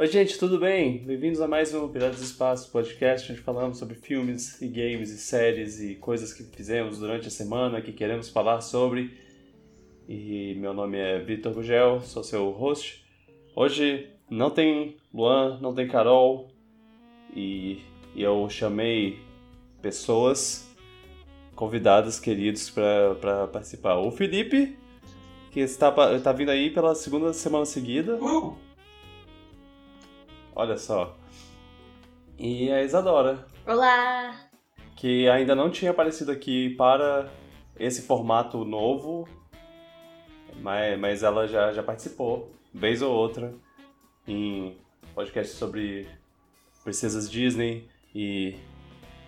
Oi, gente, tudo bem? Bem-vindos a mais um Piratas do Espaço podcast, onde falamos sobre filmes e games e séries e coisas que fizemos durante a semana que queremos falar sobre. E meu nome é Vitor Gugel, sou seu host. Hoje não tem Luan, não tem Carol e eu chamei pessoas convidados queridos para participar. O Felipe, que está, está vindo aí pela segunda semana seguida. Uh! Olha só. E a Isadora. Olá! Que ainda não tinha aparecido aqui para esse formato novo, mas, mas ela já, já participou, vez ou outra, em podcasts sobre princesas Disney e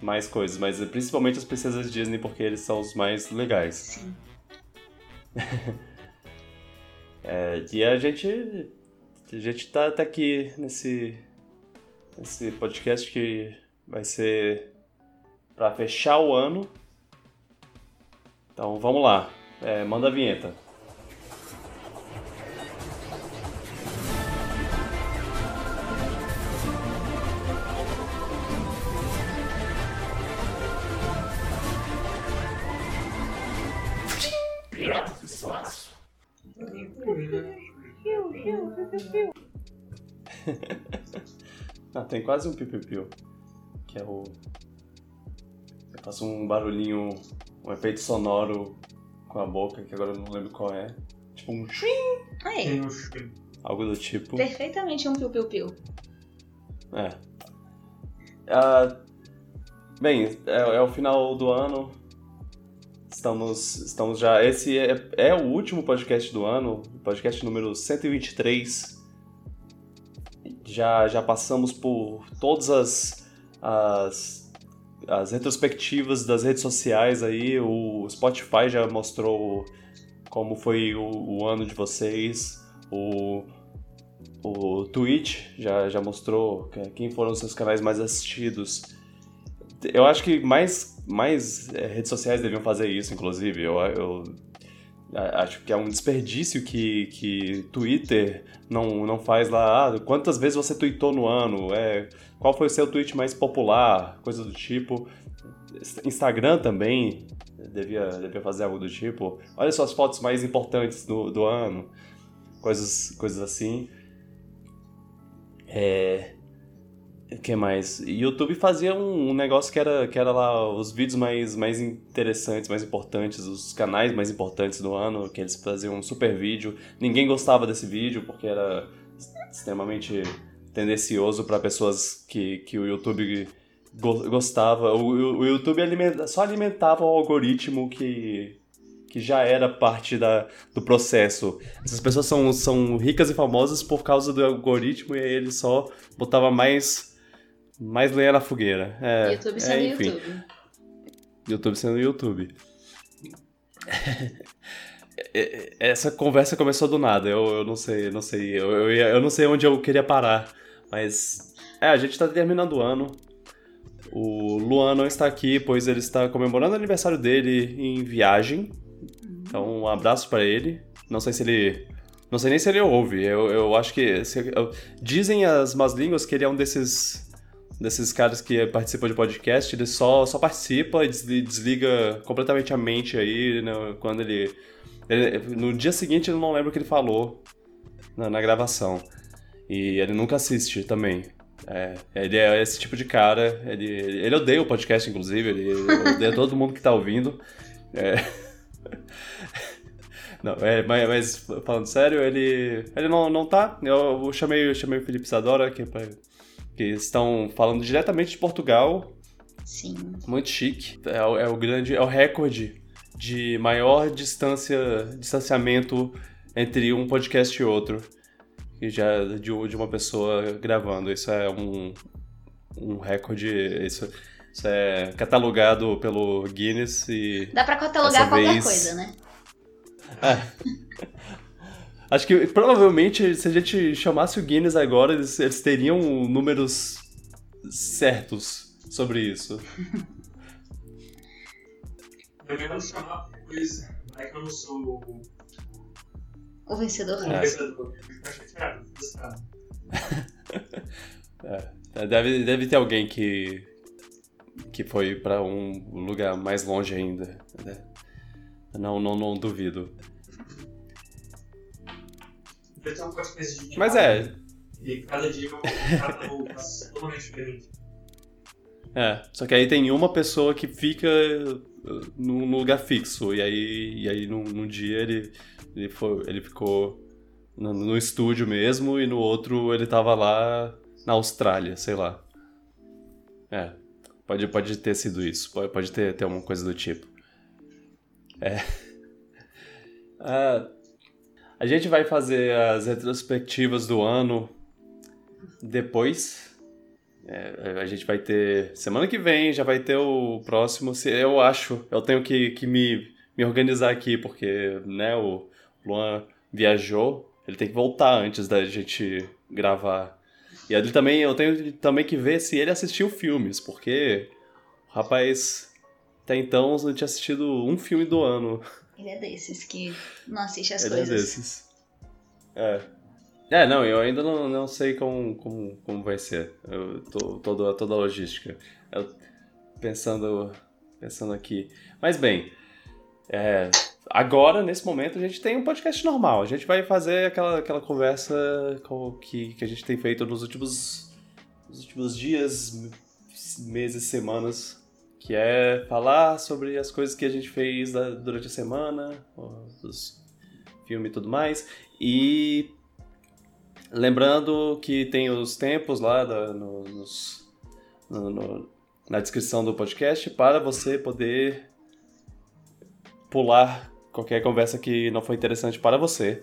mais coisas, mas principalmente as princesas Disney porque eles são os mais legais. Sim. é, e a gente a gente tá, aqui nesse nesse podcast que vai ser para fechar o ano. Então vamos lá, é, manda a vinheta. Ah, tem quase um piu-piu-piu. Que é o. Eu faço um barulhinho, um efeito sonoro com a boca, que agora eu não lembro qual é. Tipo um. Aí, Algo do tipo. perfeitamente um piu-piu-piu. É. Ah, bem, é, é o final do ano. Estamos, estamos já. Esse é, é o último podcast do ano, podcast número 123. Já, já passamos por todas as, as, as retrospectivas das redes sociais aí. O Spotify já mostrou como foi o, o ano de vocês. O, o Twitch já, já mostrou quem foram os seus canais mais assistidos. Eu acho que mais, mais é, redes sociais deviam fazer isso, inclusive. Eu, eu acho que é um desperdício que, que Twitter não, não faz lá. Ah, quantas vezes você tweetou no ano? É, qual foi o seu tweet mais popular? Coisa do tipo. Instagram também devia, devia fazer algo do tipo. Olha só as fotos mais importantes do, do ano. Coisas, coisas assim. É. Que mais? YouTube fazia um, um, negócio que era, que era lá os vídeos mais, mais interessantes, mais importantes, os canais mais importantes do ano, que eles faziam um super vídeo. Ninguém gostava desse vídeo porque era extremamente tendencioso para pessoas que, que o YouTube gostava. O, o YouTube alimenta, só alimentava o algoritmo que, que já era parte da, do processo. Essas pessoas são, são ricas e famosas por causa do algoritmo e aí ele só botava mais mais lenha na fogueira. É, YouTube sendo é, enfim. YouTube. YouTube sendo YouTube. Essa conversa começou do nada, eu, eu não sei, não sei, eu, eu, eu, não sei onde eu queria parar, mas é, a gente tá terminando o ano. O Luan não está aqui, pois ele está comemorando o aniversário dele em viagem. Então, um abraço para ele. Não sei se ele não sei nem se ele ouve. Eu, eu acho que. Se, eu, dizem as más línguas que ele é um desses desses caras que participam de podcast, ele só, só participa e desliga completamente a mente aí, né, quando ele, ele, No dia seguinte eu não lembro o que ele falou na, na gravação. E ele nunca assiste também. É, ele é esse tipo de cara, ele, ele odeia o podcast, inclusive, ele odeia todo mundo que tá ouvindo. É... Não, é, mas, mas, falando sério, ele, ele não, não tá. Eu, eu chamei, eu chamei o Felipe Sadora aqui pra, que estão falando diretamente de Portugal. Sim. Muito chique. É, é o grande, é o recorde de maior distância, distanciamento entre um podcast e outro. E já de, de uma pessoa gravando. Isso é um, um recorde. Isso, isso é catalogado pelo Guinness e. Dá pra catalogar qualquer vez... coisa, né? É. Acho que provavelmente se a gente chamasse o Guinness agora, eles, eles teriam números certos sobre isso. Me chamar pois é que eu não sou o, o vencedor. o vencedor. Deve, deve ter alguém que, que foi pra um lugar mais longe ainda. né? Não, não, não duvido. Deve ter um podcast de Mas é, E cada dia eu passa totalmente diferente. é. Só que aí tem uma pessoa que fica uh, num num lugar fixo. E aí, e aí num, num dia ele, ele, foi, ele ficou no, no estúdio mesmo e no outro ele tava lá na Austrália, sei lá. É. Pode, pode ter sido isso. Pode, pode ter, ter alguma coisa do tipo. É. Ah, a gente vai fazer as retrospectivas do ano depois. É, a gente vai ter. Semana que vem já vai ter o próximo. se- Eu acho. Eu tenho que, que me, me organizar aqui, porque né, o Luan viajou. Ele tem que voltar antes da gente gravar. E ele também, eu tenho também que ver se ele assistiu filmes, porque o rapaz até então não tinha assistido um filme do ano. Ele é desses que não assiste as Ele é coisas. desses. É. É, não, eu ainda não, não sei como, como, como vai ser. Eu tô, toda, toda a logística. Eu pensando, pensando aqui. Mas bem, é, agora, nesse momento, a gente tem um podcast normal. A gente vai fazer aquela, aquela conversa com, que, que a gente tem feito nos últimos, nos últimos dias, meses, semanas. Que é falar sobre as coisas que a gente fez da- durante a semana, os filmes e tudo mais. E lembrando que tem os tempos lá da- no- nos- no- no- na descrição do podcast para você poder pular qualquer conversa que não foi interessante para você.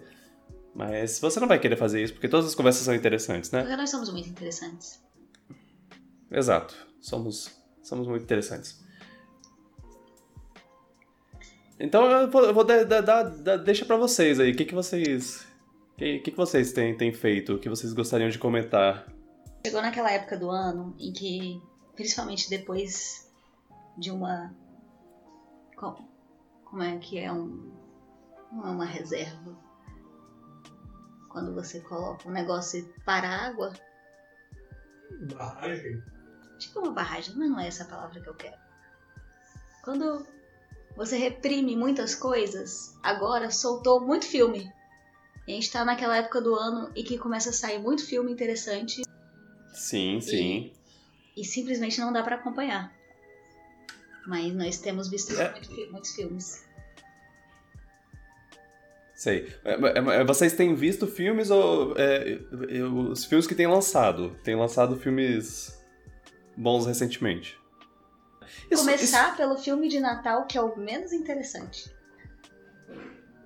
Mas você não vai querer fazer isso, porque todas as conversas são interessantes, né? Porque nós somos muito interessantes. Exato. Somos, somos muito interessantes. Então eu vou, eu vou dar, dar- dar- dar- deixa pra vocês aí. O que, que vocês. O que, que, que vocês têm, têm feito? O que vocês gostariam de comentar? Chegou naquela época do ano em que, principalmente depois de uma. co- Como é que é um. Não é uma reserva. Quando você coloca um negócio para água. Barragem? Tipo uma barragem, mas não é essa a palavra que eu quero. Quando você reprime muitas coisas, agora soltou muito filme. E a gente tá naquela época do ano em que começa a sair muito filme interessante Sim, sim. e simplesmente não dá pra acompanhar. Mas nós temos visto É. muitos filmes. Sei. É, é, é, Vocês têm visto filmes ou. é, os filmes que têm lançado? Tem lançado filmes bons recentemente. Isso- Começar pelo filme de Natal, que é o menos interessante. isso-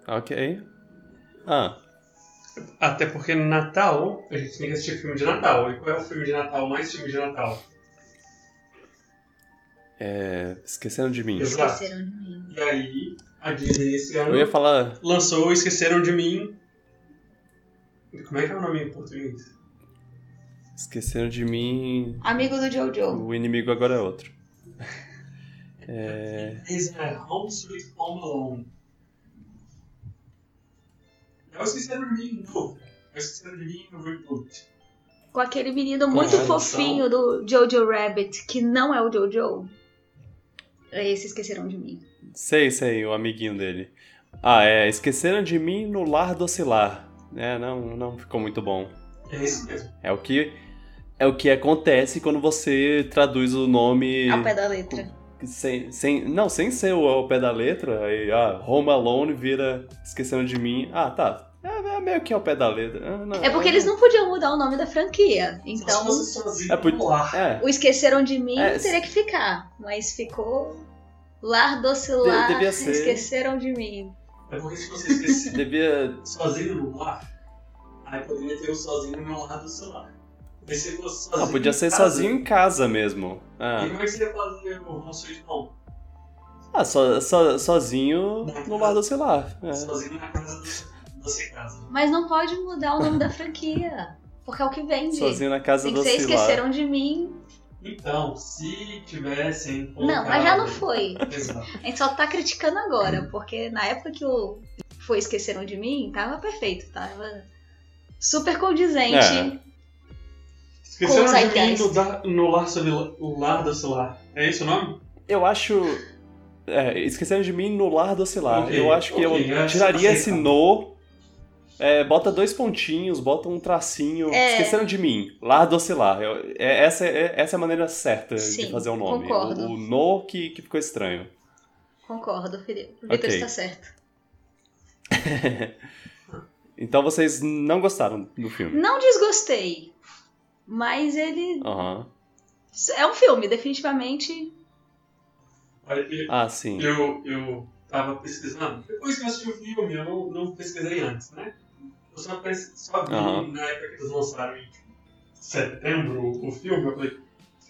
Ok. Ah, Até porque no Natal a gente tem que assistir filme de Natal. E qual é o filme de Natal mais filme de Natal? é, esqueceram de mim. Exato. Esqueceram de mim. E aí, a Disney esse ano Eu ia falar. lançou Esqueceram de Mim. Como é que é o nome em português? Esqueceram de mim. Amigo do Jojo. O inimigo agora é outro. É. É Home Sweet Home Alone. É o Esqueceram de Mim novo. É o Esqueceram de Mim no reboot. Com aquele menino muito fofinho do Jojo Rabbit, que não é o Jojo. Esse esqueceram de mim. Sei, sei, o amiguinho dele. Ah, é. Esqueceram de mim no lar do oscilar. É, não, não ficou muito bom. É esse mesmo. É o que. É o que acontece quando você traduz o nome. Ao pé da letra. Sem, sem, não, sem ser o ao pé da letra, aí, ah, Home Alone vira Esqueceram de Mim. Ah, tá. É, é meio que ao pé da letra. Ah, não, É porque eles não podiam mudar o nome da franquia. Então, fosse sozinho É, por-. É, o Esqueceram de Mim É, teria que ficar. Mas ficou. Lar. De- devia ser. Esqueceram de mim. É porque se você esquecer devia. sozinho no lar, aí poderia ter o sozinho no lar do celular. Mas se fosse sozinho Ah, podia ser casa, sozinho em casa mesmo. E Ah, como é que você ia fazer o Sweet Home? ah so, so- sozinho no lar do oscilar. É. Sozinho na casa do- da casa. Mas não pode mudar o nome da franquia. Porque é o que vende. Sozinho na casa Tem do oscilar. Esqueceram de Mim. Então, se tivessem Não, mas já não foi. Exato. A gente só tá criticando agora, porque na época que o foi Esqueceram de Mim, tava perfeito, tava super condizente. É. Esqueceram de mim no, dar- no lar lar do celular. É esse o nome? Eu acho. É, esqueceram de mim no lar do oscilar. Ok, eu acho que ok, eu tiraria esse no. é, bota dois pontinhos, bota um tracinho. É. Esqueceram de mim. Lar do. Eu- é- essa, é, essa é a maneira certa de Sim, fazer o nome. concordo. O, o no que, que ficou estranho. Concordo, Felipe. O Vitor Ok. está certo. Então vocês não gostaram do filme? Não desgostei, mas ele Aham. é um filme, definitivamente. Olha, eu, Ah, sim. eu, eu tava pesquisando. Depois que eu assisti o filme, eu não, não pesquisei antes, né? Eu só, só vi Aham. na época que eles lançaram em setembro o filme. Eu falei,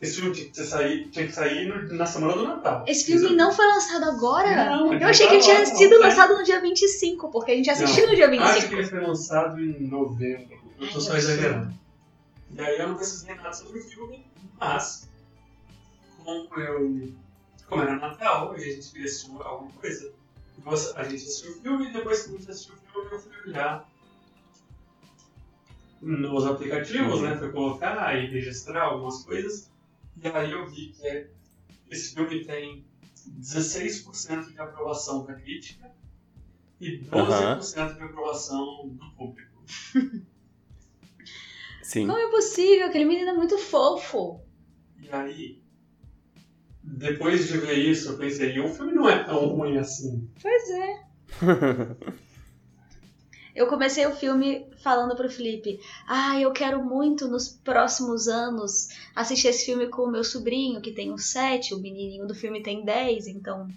esse filme tinha que, sair, tinha que sair na semana do Natal. Esse filme Eles- não foi lançado agora? Não, eu achei tá que ele tinha lá, sido não, lançado no dia 25, porque a gente assistiu no dia Acho que 25. ele foi lançado em novembro. Eu tô só exagerando. E aí eu não pesquisei nada sobre o filme, mas como eu. Como era Natal e a gente queria assistir alguma coisa, a gente assistiu o filme e depois que a gente assistiu o filme eu fui olhar nos aplicativos, né? Fui colocar e registrar algumas coisas. E aí eu vi que é- esse filme tem 16% de aprovação da crítica e 12% de aprovação do público. Sim. Como é possível? Aquele menino é muito fofo. E aí, depois de ver isso, eu pensei, o filme não é tão ruim assim. Pois é. Eu comecei o filme falando pro Felipe: Ah, eu quero muito nos próximos anos assistir esse filme com o meu sobrinho, que tem uns 7, o menininho do filme tem 10, então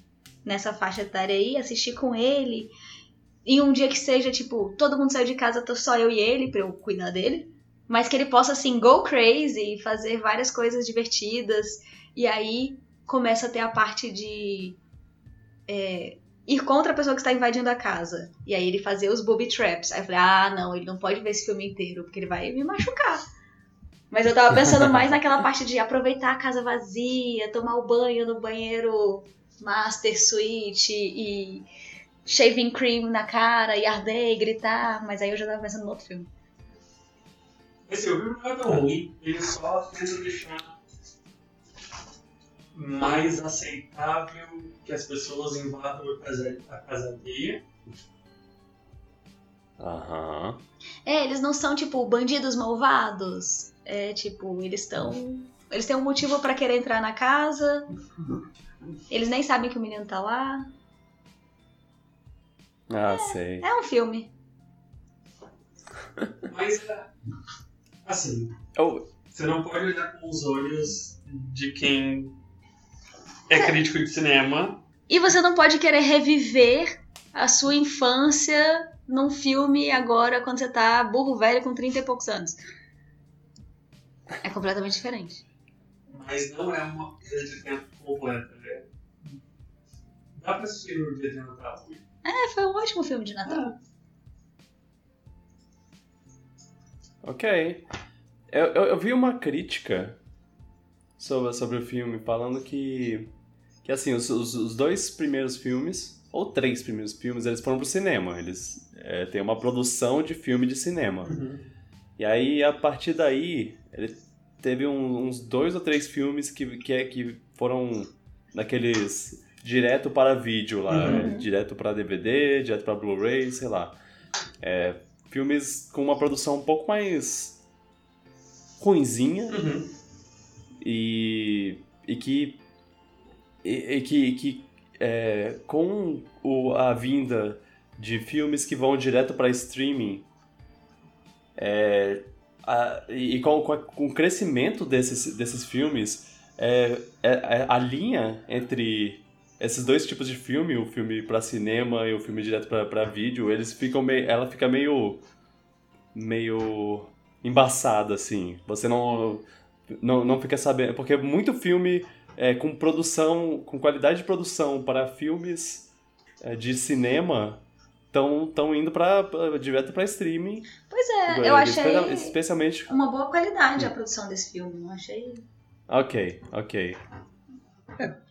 nessa faixa etária aí, assistir com ele. Em um dia que seja, tipo, todo mundo saiu de casa, tô só eu e ele pra eu cuidar dele. Mas que ele possa, assim, go crazy e fazer várias coisas divertidas. E aí começa a ter a parte de é, ir contra a pessoa que está invadindo a casa. E aí ele fazer os booby traps. Aí eu falei, ah, não, ele não pode ver esse filme inteiro, porque ele vai me machucar. Mas eu tava pensando mais naquela parte de aproveitar a casa vazia, tomar o banho no banheiro master suite e shaving cream na cara e arder e gritar. Mas aí eu já tava pensando no outro filme. Esse filme não é tão ruim, ele só tenta deixar mais aceitável que as pessoas invadam a casa, a casa alheia. Aham. É, eles não são, tipo, bandidos malvados. É, tipo, eles estão. Eles têm um motivo pra querer entrar na casa. Eles nem sabem que o menino tá lá. Ah, sei. É um filme. Mas, é, assim, Eu, você não pode olhar com os olhos de quem é crítico de cinema. E você não pode querer reviver a sua infância num filme agora quando você tá burro velho com 30 e poucos anos. É completamente diferente. Mas não é uma perda de tempo completa. né? Dá pra assistir no dia de Natal. É, foi um ótimo filme de Natal. Ok. Eu, eu, eu vi uma crítica sobre, sobre o filme falando que. Que assim, os, os, os dois primeiros filmes, ou três primeiros filmes, eles foram pro cinema. Eles é, têm uma produção de filme de cinema. Uhum. E aí, a partir daí, ele teve um- uns dois ou três filmes que, que, é- que foram daqueles direto para vídeo lá, Uhum. é, direto para DVD, direto para Blu-ray, sei lá. É, filmes com uma produção um pouco mais ruinzinha Uhum. e, e que e, que, que é, com o, a vinda de filmes que vão direto para streaming é, a- e, com, com o crescimento desses, desses filmes é, é- é a linha entre esses dois tipos de filme, o filme para cinema e o filme direto para vídeo, eles ficam meio, ela fica meio meio embaçada assim. Você não não, não fica sabendo, porque muito filme é, com produção, com qualidade de produção para filmes é, de cinema estão tão indo para direto para streaming. Pois é, eu achei Espe- especialmente. uma boa qualidade a produção desse filme. Não achei. Ok, ok.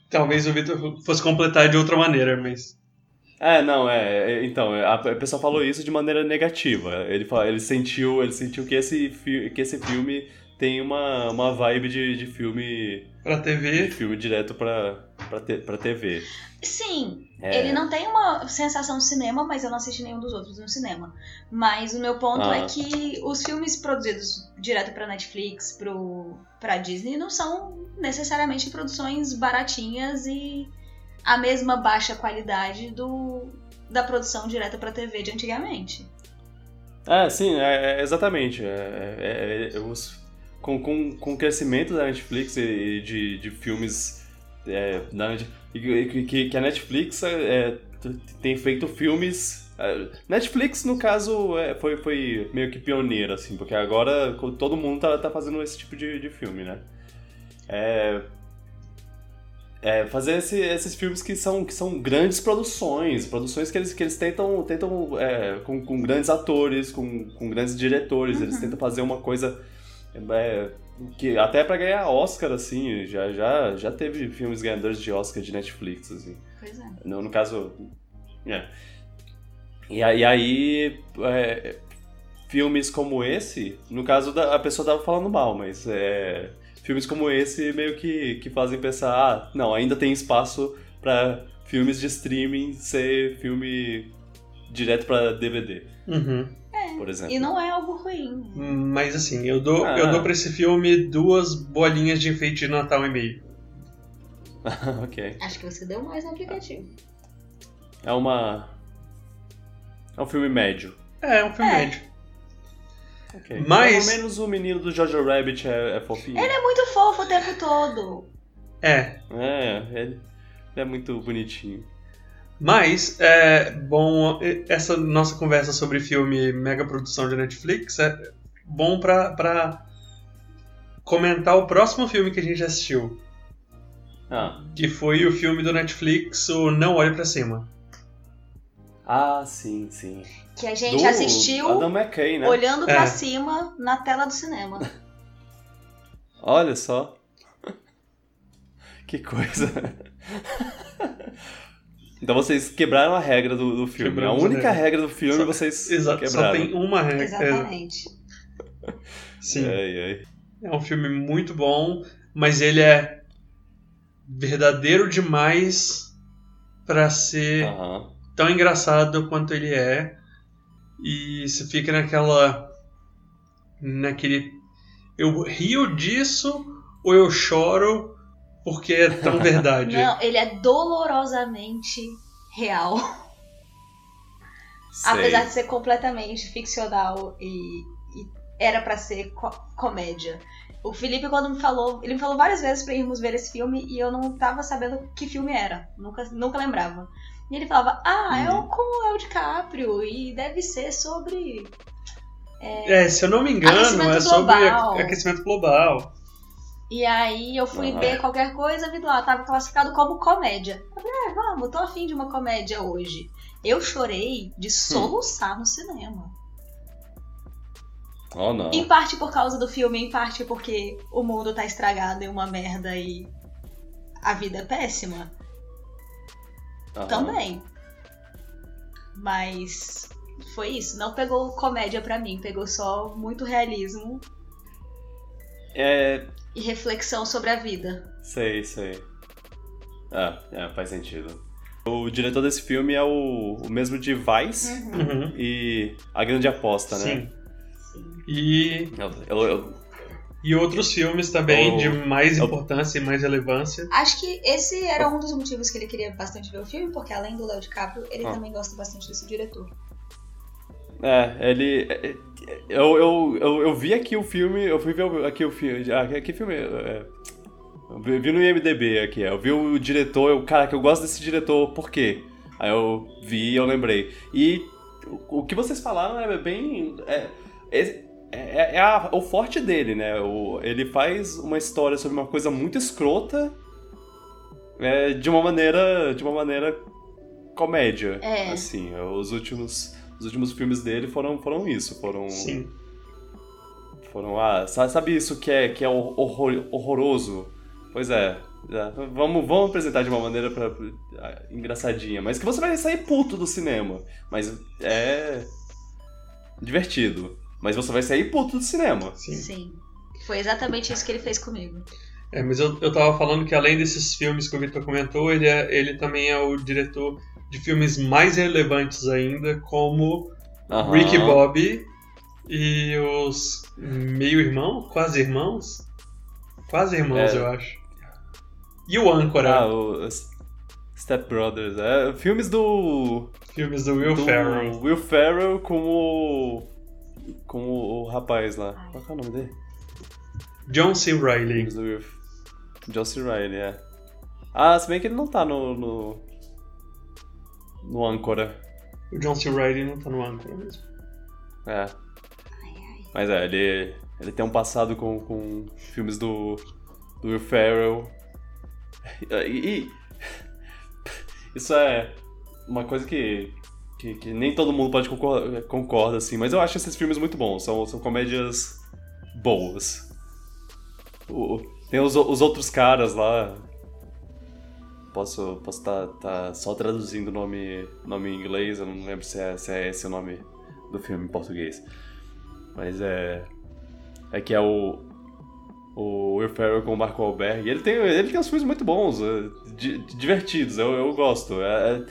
Talvez o Victor fosse completar de outra maneira, mas. É, não, é, é, então, a, a pessoa falou isso de maneira negativa. Ele, ele sentiu, ele sentiu que esse, que esse filme tem uma, uma vibe de, de filme. Pra De TV. filme direto pra, pra, te, pra TV. Sim, É. ele não tem uma sensação de cinema, mas eu não assisti nenhum dos outros no cinema. Mas o meu ponto Ah. é que os filmes produzidos direto pra Netflix, pro, pra Disney, não são necessariamente produções baratinhas e a mesma baixa qualidade do, da produção direta pra TV de antigamente. Ah, sim, é, é, exatamente. É, é, é, os- com, com, com o crescimento da Netflix e, de, de filmes é, da que, que, a Netflix é, é, tem feito filmes. é, Netflix, no caso, é, foi, foi meio que pioneira, assim, porque agora todo mundo tá, tá fazendo esse tipo de, de filme, né? É, é, fazer esse- esses filmes que são, que são grandes produções, produções que eles, que eles tentam, tentam é, com, com grandes atores, com, com grandes diretores, eles Uhum. tentam fazer uma coisa é, que até pra ganhar Oscar, assim, já, já, já teve filmes ganhadores de Oscar de Netflix, assim. Pois é. No, no caso. É. E aí, e aí, é, filmes como esse, no caso da, a pessoa tava falando mal, mas é, filmes como esse meio que, que fazem pensar, ah, não, ainda tem espaço pra filmes de streaming ser filme direto pra DVD, Uhum. Por exemplo. E não é algo ruim. Mas assim, eu dou, Ah. eu dou pra esse filme duas bolinhas de enfeite de Natal e meio. ok. Acho que você deu mais no aplicativo. É uma. É um filme médio. É, é um filme É. médio. Ok. Mas- Pelo menos o menino do Jojo Rabbit é, é fofinho. Ele é muito fofo o tempo todo. É. É, ele é muito bonitinho. Mas, é bom, essa nossa conversa sobre filme mega produção de Netflix é bom pra, pra comentar o próximo filme que a gente assistiu. Ah, Que foi o filme do Netflix, o Não Olhe Pra Cima. ah sim, sim. Que a gente Do assistiu Adam McKay, né? olhando pra É. cima na tela do cinema. Olha só. que coisa. então vocês quebraram a regra do, do filme. Quebramos a a única regra. regra do filme Só- vocês Exato, só quebraram. tem uma regra. Exatamente. Sim. Ai, ai. É um filme muito bom, mas ele é verdadeiro demais pra ser tão engraçado quanto ele é. E você fica naquela. naquele. Eu rio disso ou eu choro porque é tão verdade? Não, ele é dolorosamente real. Sei. Apesar de ser completamente ficcional e, e era pra ser co- comédia. O Felipe, quando me falou, ele me falou várias vezes pra irmos ver esse filme e eu não tava sabendo que filme era. Nunca, nunca lembrava. E ele falava, ah, é Uhum. o com o Léo DiCaprio e deve ser sobre. É, se eu não me engano, é sobre global. aque- aquecimento global. E aí eu fui Aham. ver qualquer coisa, vi lá, tava classificado como comédia. Eu falei, ah, vamos, tô afim de uma comédia hoje. Eu chorei de soluçar no cinema. Oh, não. Em parte por causa do filme, em parte porque o mundo tá estragado e uma merda e a vida é péssima. Aham. Também. Mas foi isso. Não pegou comédia pra mim, pegou só muito realismo É. e reflexão sobre a vida. Sei, sei. Ah, é, faz sentido. O diretor desse filme é o, o mesmo de Vice Uhum. e A Grande Aposta, né? Sim. Sim. E, Eu, eu- eu- e outros filmes também Oh. de mais Oh. importância e mais relevância. Acho que esse era um dos motivos que ele queria bastante ver o filme, porque além do Léo DiCaprio, ele Ah. também gosta bastante desse diretor. É, ele. É, é, Eu, eu, eu, eu vi aqui o filme. Eu fui ver aqui o filme. Ah, que filme? é, eu vi no IMDB aqui. Eu vi o diretor. Eu, cara, que eu gosto desse diretor, por quê? Aí eu vi e eu lembrei. E o, o que vocês falaram é bem. É, é, é- é a- o forte dele, né? O, ele faz uma história sobre uma coisa muito escrota é, de uma maneira. De uma maneira comédia. É. Assim, os últimos. Os últimos filmes dele foram, foram isso, foram. Sim. Foram, ah, sa- sabe isso que é, que é horror- horroroso? Pois é, é, vamos, vamos apresentar de uma maneira pra, ah, engraçadinha, mas que você vai sair puto do cinema. Mas é divertido. Mas você vai sair puto do cinema. Sim. Sim. Foi exatamente isso que ele fez comigo. É, mas eu, eu tava falando que além desses filmes que o Victor comentou, ele, é, ele também é o diretor de filmes mais relevantes ainda, como Aham. Ricky Bobby e os meio-irmãos, quase irmãos? Quase irmãos, É. eu acho. E o Âncora, Ah, o Step Brothers. É, filmes do. filmes do Will do Ferrell. Will Ferrell com o. Com o, o rapaz lá. Qual que é o nome dele? John C. Will. John C. Reilly, é. Ah, se bem que ele não tá no. no. No Âncora. O John C. Reilly não tá no Âncora mesmo. É. Mas é, ele, ele tem um passado com, com filmes do, do Will Ferrell. E, e- isso é uma coisa que, que, que nem todo mundo pode concordar, concorda, assim, mas eu acho esses filmes muito bons. São, são comédias boas. O- tem os, os outros caras lá. Posso posso tá, tá só traduzindo o nome, nome em inglês, eu não lembro se é, se é esse o nome do filme em português. Mas é. É que é o. O Will Ferrell com o Marco Wahlberg. E ele tem, ele tem uns filmes muito bons, é, di- divertidos, eu, eu gosto. É- é-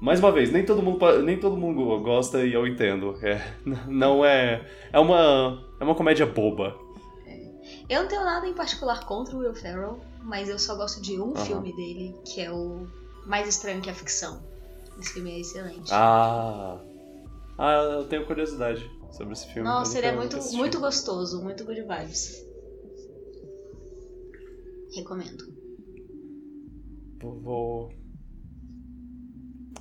mais uma vez, nem todo, mundo, nem todo mundo gosta e eu entendo. É, não é. É uma. É uma comédia boba. Eu não tenho nada em particular contra o Will Ferrell, mas eu só gosto de um Aham. filme dele, que é o Mais Estranho que a Ficção. Esse filme é excelente. Ah. Ah, eu tenho curiosidade sobre esse filme. Nossa, ele é muito, muito gostoso, muito good vibes. Recomendo. Vou.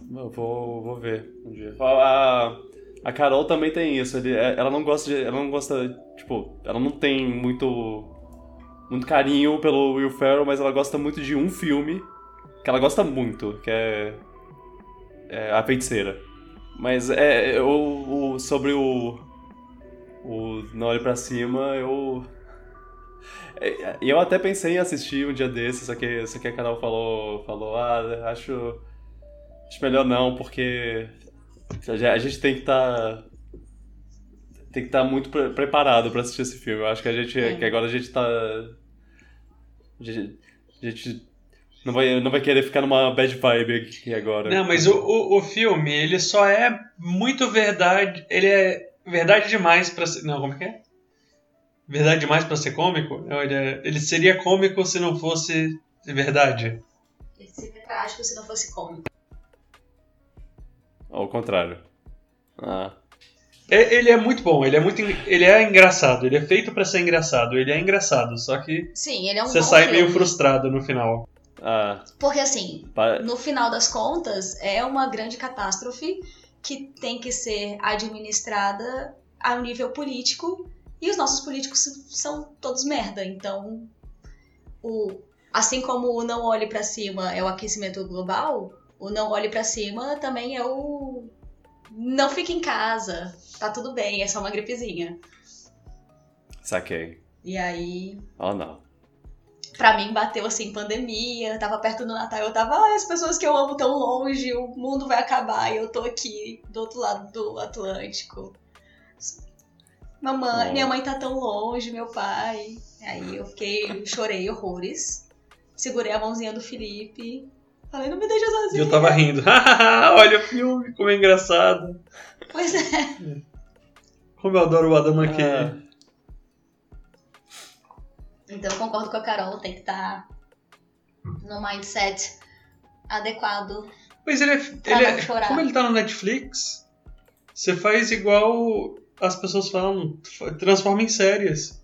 Vou, vou, vou, ver um dia. A, a Carol também tem isso. ele- é, ela não gosta de. Ela não gosta. Tipo, ela não tem muito. Muito carinho pelo Will Ferrell, mas ela gosta muito de um filme que ela gosta muito, que é. é A Feiticeira. Mas é. Eu, o- sobre o. O Não Olhe Pra Cima, eu. É, E eu até pensei em assistir um dia desses, só que, só que a Carol falou, falou, ah, acho, acho melhor não, porque a gente- a gente tem que estar tem que estar muito pre- preparado pra assistir esse filme. Eu acho que a gente, É. que agora a gente tá, a gente, a gente não vai, não vai querer ficar numa bad vibe aqui agora. Não, mas o, o, o filme, ele só é muito verdade. Ele é verdade demais pra ser. Não, como que é? Verdade demais pra ser cômico? É- ele seria cômico se não fosse verdade. Ele seria trágico se não fosse cômico. Ao contrário. Ah, É- Ele é muito bom, ele é muito. Ele é engraçado, ele é feito pra ser engraçado. Ele é engraçado, só que Sim, ele é um você bom sai filme. meio frustrado no final. ah, Porque assim, pa- no final das contas, é uma grande catástrofe que tem que ser administrada a nível político e os nossos políticos são todos merda. Então, o, assim como o não olhe pra cima é o aquecimento global, o não olhe pra cima também é o não fique em casa, tá tudo bem, é só uma gripezinha. saquei. E aí, Oh, não. pra mim bateu assim pandemia, tava perto do Natal, eu tava, ai, as pessoas que eu amo tão longe, o mundo vai acabar e eu tô aqui do outro lado do Atlântico. Mamãe, Oh. minha mãe tá tão longe, meu pai. Aí eu fiquei, chorei horrores. Segurei a mãozinha do Felipe. Falei, não me deixa E eu tava rindo. Olha o filme, como é engraçado. Pois é. Como eu adoro o Adam McKay. Ah, Então eu concordo com a Carol, tem que estar no mindset adequado. Mas ele é. Pra Ele não é como ele tá no Netflix, você faz igual as pessoas falam, transforma em séries.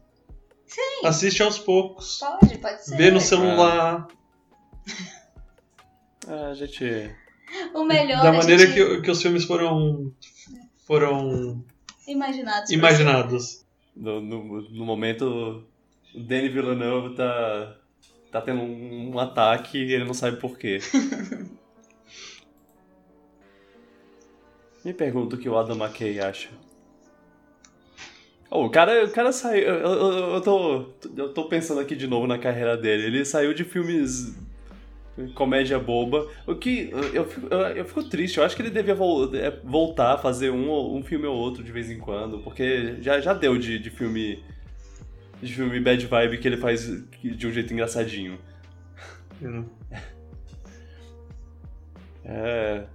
Sim. Assiste aos poucos. Pode, pode ser. Vê no celular. A gente. O melhor da é maneira gente que, que os filmes foram. foram imaginados. imaginados. No, no, no momento, o Danny Villeneuve tá, tá tendo um, um ataque e ele não sabe por quê. Me pergunto o que o Adam McKay acha. Oh, o cara, o cara saiu. Eu, eu, eu tô, eu tô pensando aqui de novo na carreira dele. Ele saiu de filmes comédia boba. O que. Eu fico, eu, fico triste. Eu acho que ele devia é, voltar a fazer um, um filme ou outro de vez em quando. Porque já, já deu de, de filme de filme bad vibe que ele faz de um jeito engraçadinho. Hum. É.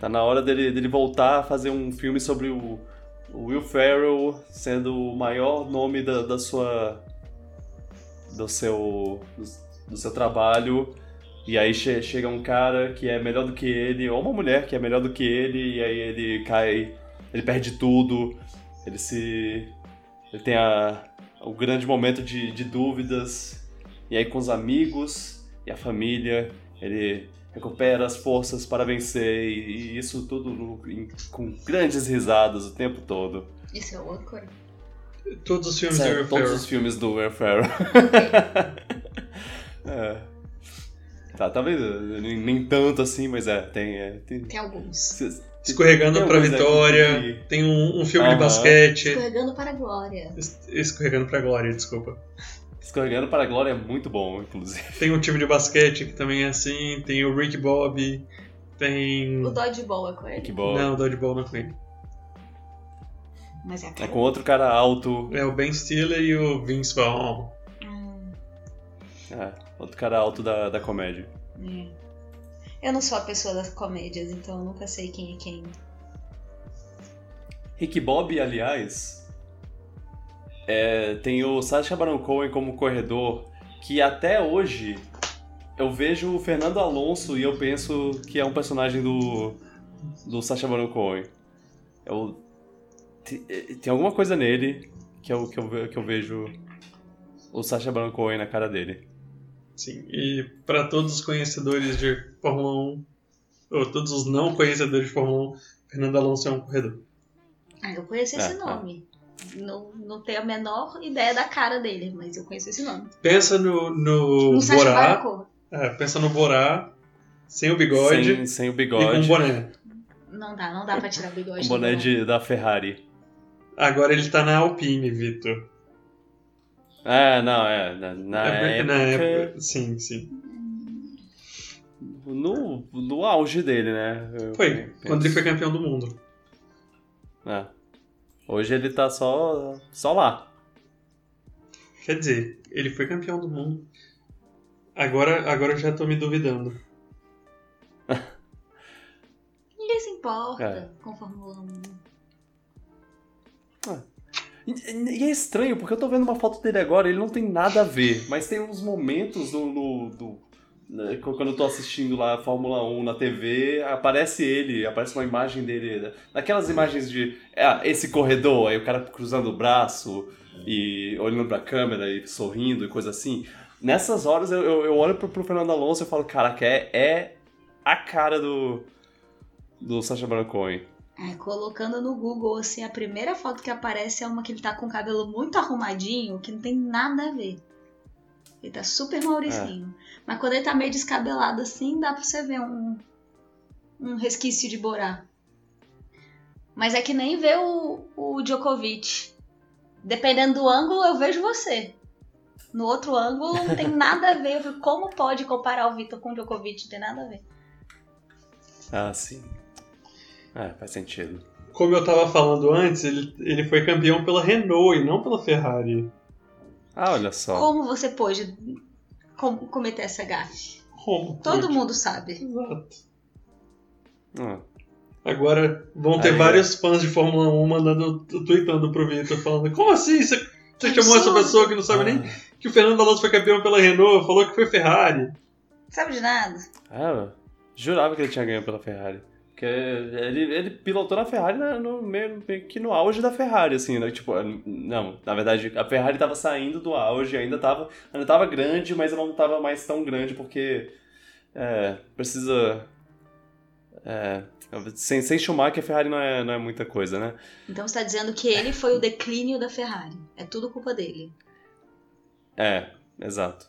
Tá na hora dele, dele voltar a fazer um filme sobre o, o Will Ferrell sendo o maior nome da, da sua. do seu. do, do seu trabalho. E aí che- chega um cara que é melhor do que ele, ou uma mulher que é melhor do que ele, e aí ele cai. ele perde tudo, ele se. ele tem a, o grande momento de, de dúvidas, e aí com os amigos e a família, ele recupera as forças para vencer, e, e isso tudo no- em- com grandes risadas o tempo todo. Isso é o âncora? Todos os filmes Sério, do Will todos os filmes do Will Ferrell. é. Tá, talvez eh, nem, nem tanto assim, mas é, tem. É, tem Tem alguns. cês- Escorregando tem alguns aqui Vitória. que- Tem um, um filme de basquete. Escorregando para a glória. Es- Escorregando pra Glória, desculpa. Escorregando para a Glória é muito bom, inclusive. Tem um time de basquete que também é assim. Tem o Rick Bobby. Tem. O Dodgeball é com ele. Bom. Não, o Dodgeball não é com ele. Mas é a É com outro cara alto. É o Ben Stiller e o Vince Vaughn. Hum, É, outro cara alto da, da comédia. é. Eu não sou a pessoa das comédias, então eu nunca sei quem é quem. Rick Bob, aliás, é, tem o Sacha Baron Cohen como corredor, que até hoje eu vejo o Fernando Alonso e eu penso que é um personagem do, do Sacha Baron Cohen. Eu, te- tem alguma coisa nele que eu, que, eu, que eu vejo o Sacha Baron Cohen na cara dele. Sim, e para todos os conhecedores de Fórmula 1, ou todos os não conhecedores de Fórmula 1, Fernando Alonso é um corredor. Ah, eu conheço esse É, nome. Não, não tenho a menor ideia da cara dele, mas eu conheço esse nome. Pensa no, no No Borá, é, pensa no Borá, sem o bigode Sem, sem o e com bigode. um boné. Não dá, não dá pra tirar o bigode. um do boné de, da Ferrari. Agora ele tá na Alpine, Vitor. É, não, é. Na, na É, época, na época- Sim, sim. No, no auge dele, né? Eu Foi, penso. quando ele foi campeão do mundo. É. Hoje ele tá só, só lá. Quer dizer, ele foi campeão do mundo. Agora, agora eu já tô me duvidando. Ninguém se importa É. com Fórmula 1. E, é estranho, porque eu tô vendo uma foto dele agora, ele não tem nada a ver, mas tem uns momentos no. do- né, quando eu tô assistindo lá a Fórmula 1 na TV, aparece ele, aparece uma imagem dele. Daquelas imagens de. Ah, esse corredor, aí o cara cruzando o braço e olhando pra câmera e sorrindo e coisa assim. Nessas horas eu, eu, eu olho pro, pro Fernando Alonso e falo, caraca, é, é a cara do. do Sacha Baron Cohen. É, colocando no Google, assim, a primeira foto que aparece é uma que ele tá com o cabelo muito arrumadinho, que não tem nada a ver. Ele tá super mauricinho. Mas quando ele tá meio descabelado assim, dá pra você ver um, um resquício de Borá. Mas é que nem ver o, o Djokovic. Dependendo do ângulo, eu vejo você. No outro ângulo, não tem nada a ver. Eu fico, Como pode comparar o Vitor com o Djokovic? Não tem nada a ver. Ah, sim. É, faz sentido. Como eu tava falando antes, ele, ele foi campeão pela Renault e não pela Ferrari. Ah, olha só. Como você pôde com- cometer essa gafe? Como? Todo Pude. mundo sabe. Exato. Ah, Agora vão ter Aí, vários fãs de Fórmula 1 mandando, tweetando pro Vitor, falando: Como assim? Você, você chamou essa pessoa que não sabe nem que o Fernando Alonso foi campeão pela Renault, falou que foi Ferrari. Sabe de nada? Ah, eu jurava que ele tinha ganho pela Ferrari. Porque ele, ele pilotou na Ferrari no, meio, meio que no auge da Ferrari, assim, né? Tipo, não, na verdade, a Ferrari tava saindo do auge, ainda tava, ainda tava grande, mas ela não tava mais tão grande porque é, precisa. É, sem, sem Schumacher, a Ferrari não é, não é muita coisa, né? Então você tá dizendo que ele foi o declínio da Ferrari. É tudo culpa dele. É, exato.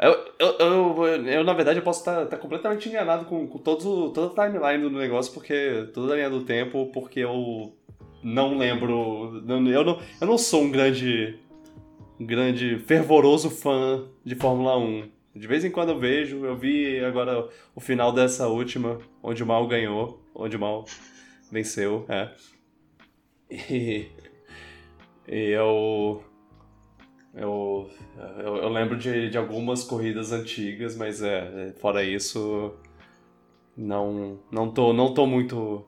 Eu, eu, eu, eu, na verdade, eu posso estar estar completamente enganado com, com todos o, toda a timeline do negócio, porque toda a linha do tempo, porque eu não lembro. Eu não, eu não sou um grande, um grande fervoroso fã de Fórmula 1. De vez em quando eu vejo, eu vi agora o final dessa última, onde o Mal ganhou, onde o Mal venceu, é. E, e eu Eu, eu, eu lembro de, de algumas corridas antigas, mas é, fora isso, não, não, tô, não tô muito,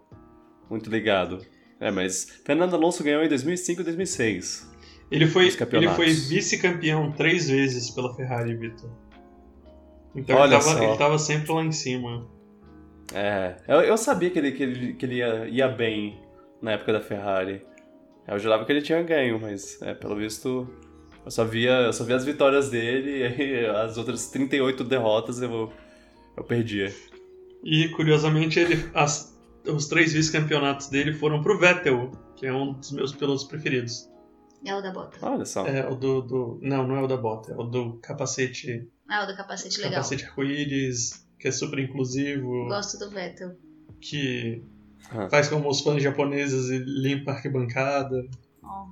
muito ligado. É, mas Fernando Alonso ganhou em 2005 e 2006. Ele foi, ele foi vice-campeão três vezes pela Ferrari, Vitor. Então Olha ele, tava, só. ele tava sempre lá em cima. É, eu, eu sabia que ele, que ele, que ele ia, ia bem na época da Ferrari. Eu jurava que ele tinha ganho, mas é, pelo visto eu só via, eu só via as vitórias dele e aí as outras 38 derrotas eu, eu perdia. E curiosamente ele, as- os três vice-campeonatos dele foram pro Vettel, que é um dos meus pilotos preferidos. É o da bota. Olha só. É o do, do- Não, não é o da bota, é o do capacete. Ah, o do capacete legal. Capacete arco-íris, que é super inclusivo, Gosto do Vettel. que Ah. faz como os fãs japoneses e limpa a arquibancada. Ó,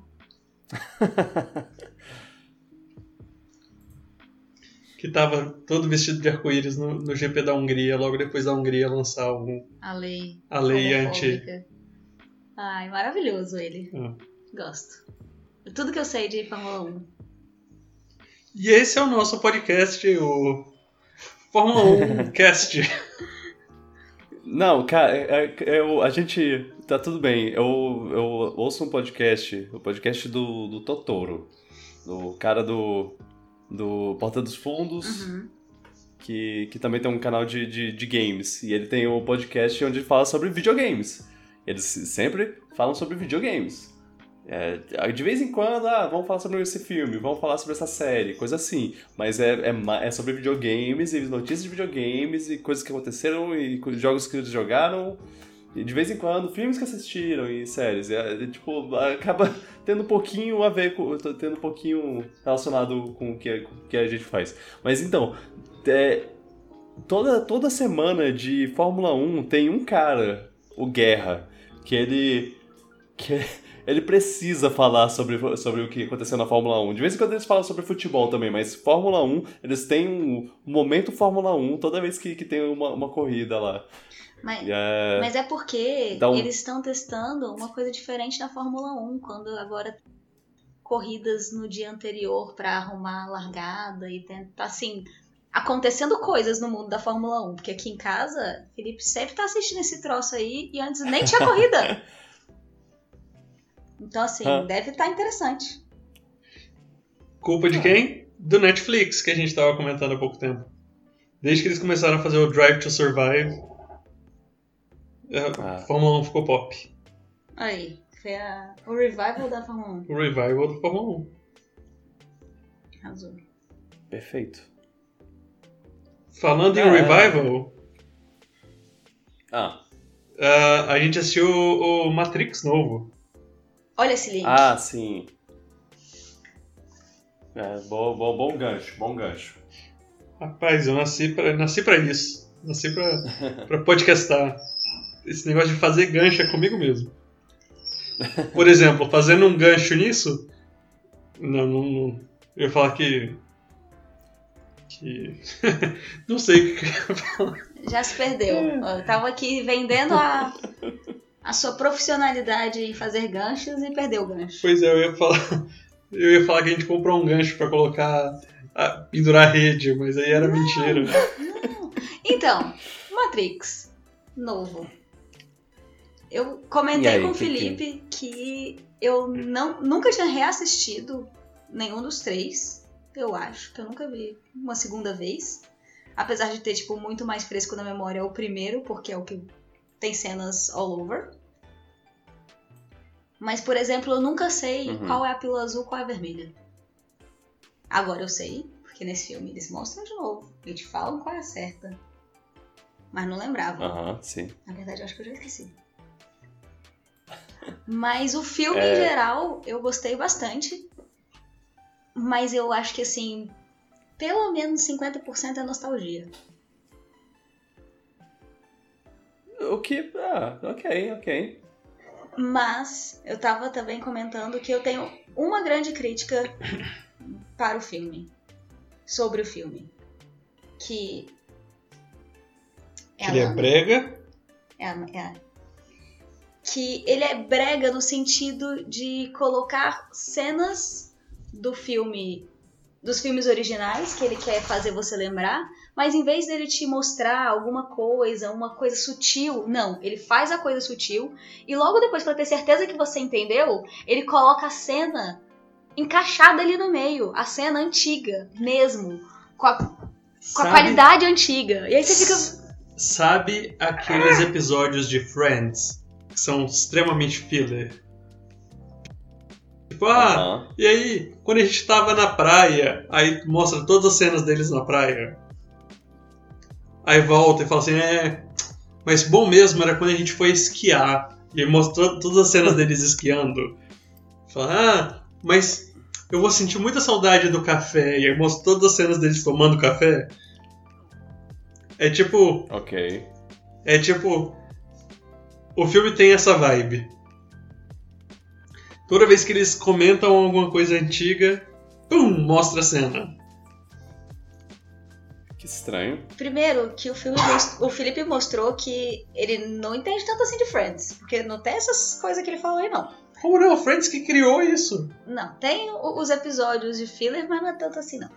Que tava todo vestido de arco-íris no, no GP da Hungria, logo depois da Hungria lançar um, a lei. a lei anti. Ai, maravilhoso ele. Ah. Gosto. Tudo que eu sei de Fórmula 1. E esse é o nosso podcast, o Fórmula 1 Cast. Não, cara, é- é- eu, a gente. Tá tudo bem. Eu, eu ouço um podcast, o podcast do, do Totoro. Do cara do. Do Porta dos Fundos, Uhum. que, que também tem um canal de, de, de games. E ele tem um podcast onde ele fala sobre videogames. Eles sempre falam sobre videogames. É, de vez em quando, ah, vamos falar sobre esse filme, vamos falar sobre essa série, coisa assim. Mas é, é, é sobre videogames e notícias de videogames e coisas que aconteceram e jogos que eles jogaram. E de vez em quando, filmes que assistiram e séries. É, é, tipo, acaba tendo um pouquinho a ver com. tendo um pouquinho relacionado com o que, com o que a gente faz. Mas então, é, toda, toda semana de Fórmula 1 tem um cara, o Guerra, que ele. que ele precisa falar sobre, sobre o que aconteceu na Fórmula 1. De vez em quando eles falam sobre futebol também, mas Fórmula 1, eles têm um, um momento Fórmula 1 toda vez que, que tem uma, uma corrida lá. Mas, é- mas é porque Então- eles estão testando uma coisa diferente na Fórmula 1, quando agora corridas no dia anterior pra arrumar a largada e tentar assim. Acontecendo coisas no mundo da Fórmula 1, porque aqui em casa, Felipe sempre tá assistindo esse troço aí e antes nem tinha corrida. Então, assim, Ah. deve estar interessante. Culpa de quem? Do Netflix, que a gente tava comentando há pouco tempo. Desde que eles começaram a fazer o Drive to Survive, a Ah. Fórmula 1 ficou pop. Aí, foi a- o revival da Fórmula 1. O revival do Fórmula 1. Arrasou. Perfeito. Falando em Ah, é. revival, Ah, ah, a gente assistiu o Matrix novo. Olha esse link. ah sim. É, bom, bom, bom gancho, bom gancho. Rapaz, eu nasci pra, nasci pra isso. Nasci pra, pra podcastar. Esse negócio de fazer gancho é comigo mesmo. Por exemplo, fazendo um gancho nisso. Não, não, não. Eu ia falar que. Que. não sei o que eu ia falar. Já se perdeu. Ó, Eu tava aqui vendendo a, a sua profissionalidade em fazer ganchos e perdeu o gancho. Pois é, eu ia falar. Eu ia falar que a gente comprou um gancho pra colocar. a- pendurar a rede, mas aí era mentira. Então, Matrix, novo. Eu comentei aí, com o Felipe que eu não, nunca tinha reassistido nenhum dos três. Eu acho que eu nunca vi uma segunda vez. Apesar de ter, tipo, muito mais fresco na memória o primeiro, porque é o que tem cenas all over. Mas, por exemplo, eu nunca sei Uhum. qual é a pílula azul, qual é a vermelha. Agora eu sei, porque nesse filme eles mostram de novo. E te falam qual é a certa. Mas não lembrava. Aham, sim. Na verdade, eu acho que eu já esqueci. Mas o filme É. em geral, eu gostei bastante. Mas eu acho que, assim, pelo menos 50% é nostalgia. O que. Ah, ok, ok. Mas eu tava também comentando que eu tenho uma grande crítica para o filme. Sobre o filme. Que. Que ele é brega. É, é que ele é brega no sentido de colocar cenas do filme dos filmes originais que ele quer fazer você lembrar, mas em vez dele te mostrar alguma coisa, uma coisa sutil, não, ele faz a coisa sutil e logo depois para ter certeza que você entendeu, ele coloca a cena encaixada ali no meio, a cena antiga mesmo, com a, com a qualidade antiga. E aí você fica Sabe aqueles episódios de Friends que são extremamente filler? Tipo, ah, Aham. e aí, quando a gente tava na praia, aí mostra todas as cenas deles na praia. Aí volta e fala assim, é. Mas bom mesmo era quando a gente foi esquiar. E mostrou todas as cenas deles esquiando. Fala, ah, mas eu vou sentir muita saudade do café. E aí mostra todas as cenas deles tomando café. É tipo. Ok. É tipo. O filme tem essa vibe. Toda vez que eles comentam alguma coisa antiga, pum, mostra a cena. Estranho. Primeiro, que o filme o Felipe mostrou que ele não entende tanto assim de Friends. Porque não tem essas coisas que ele falou aí, não. Como não? Friends que criou isso. Não, tem os episódios de filler, mas não é tanto assim, não.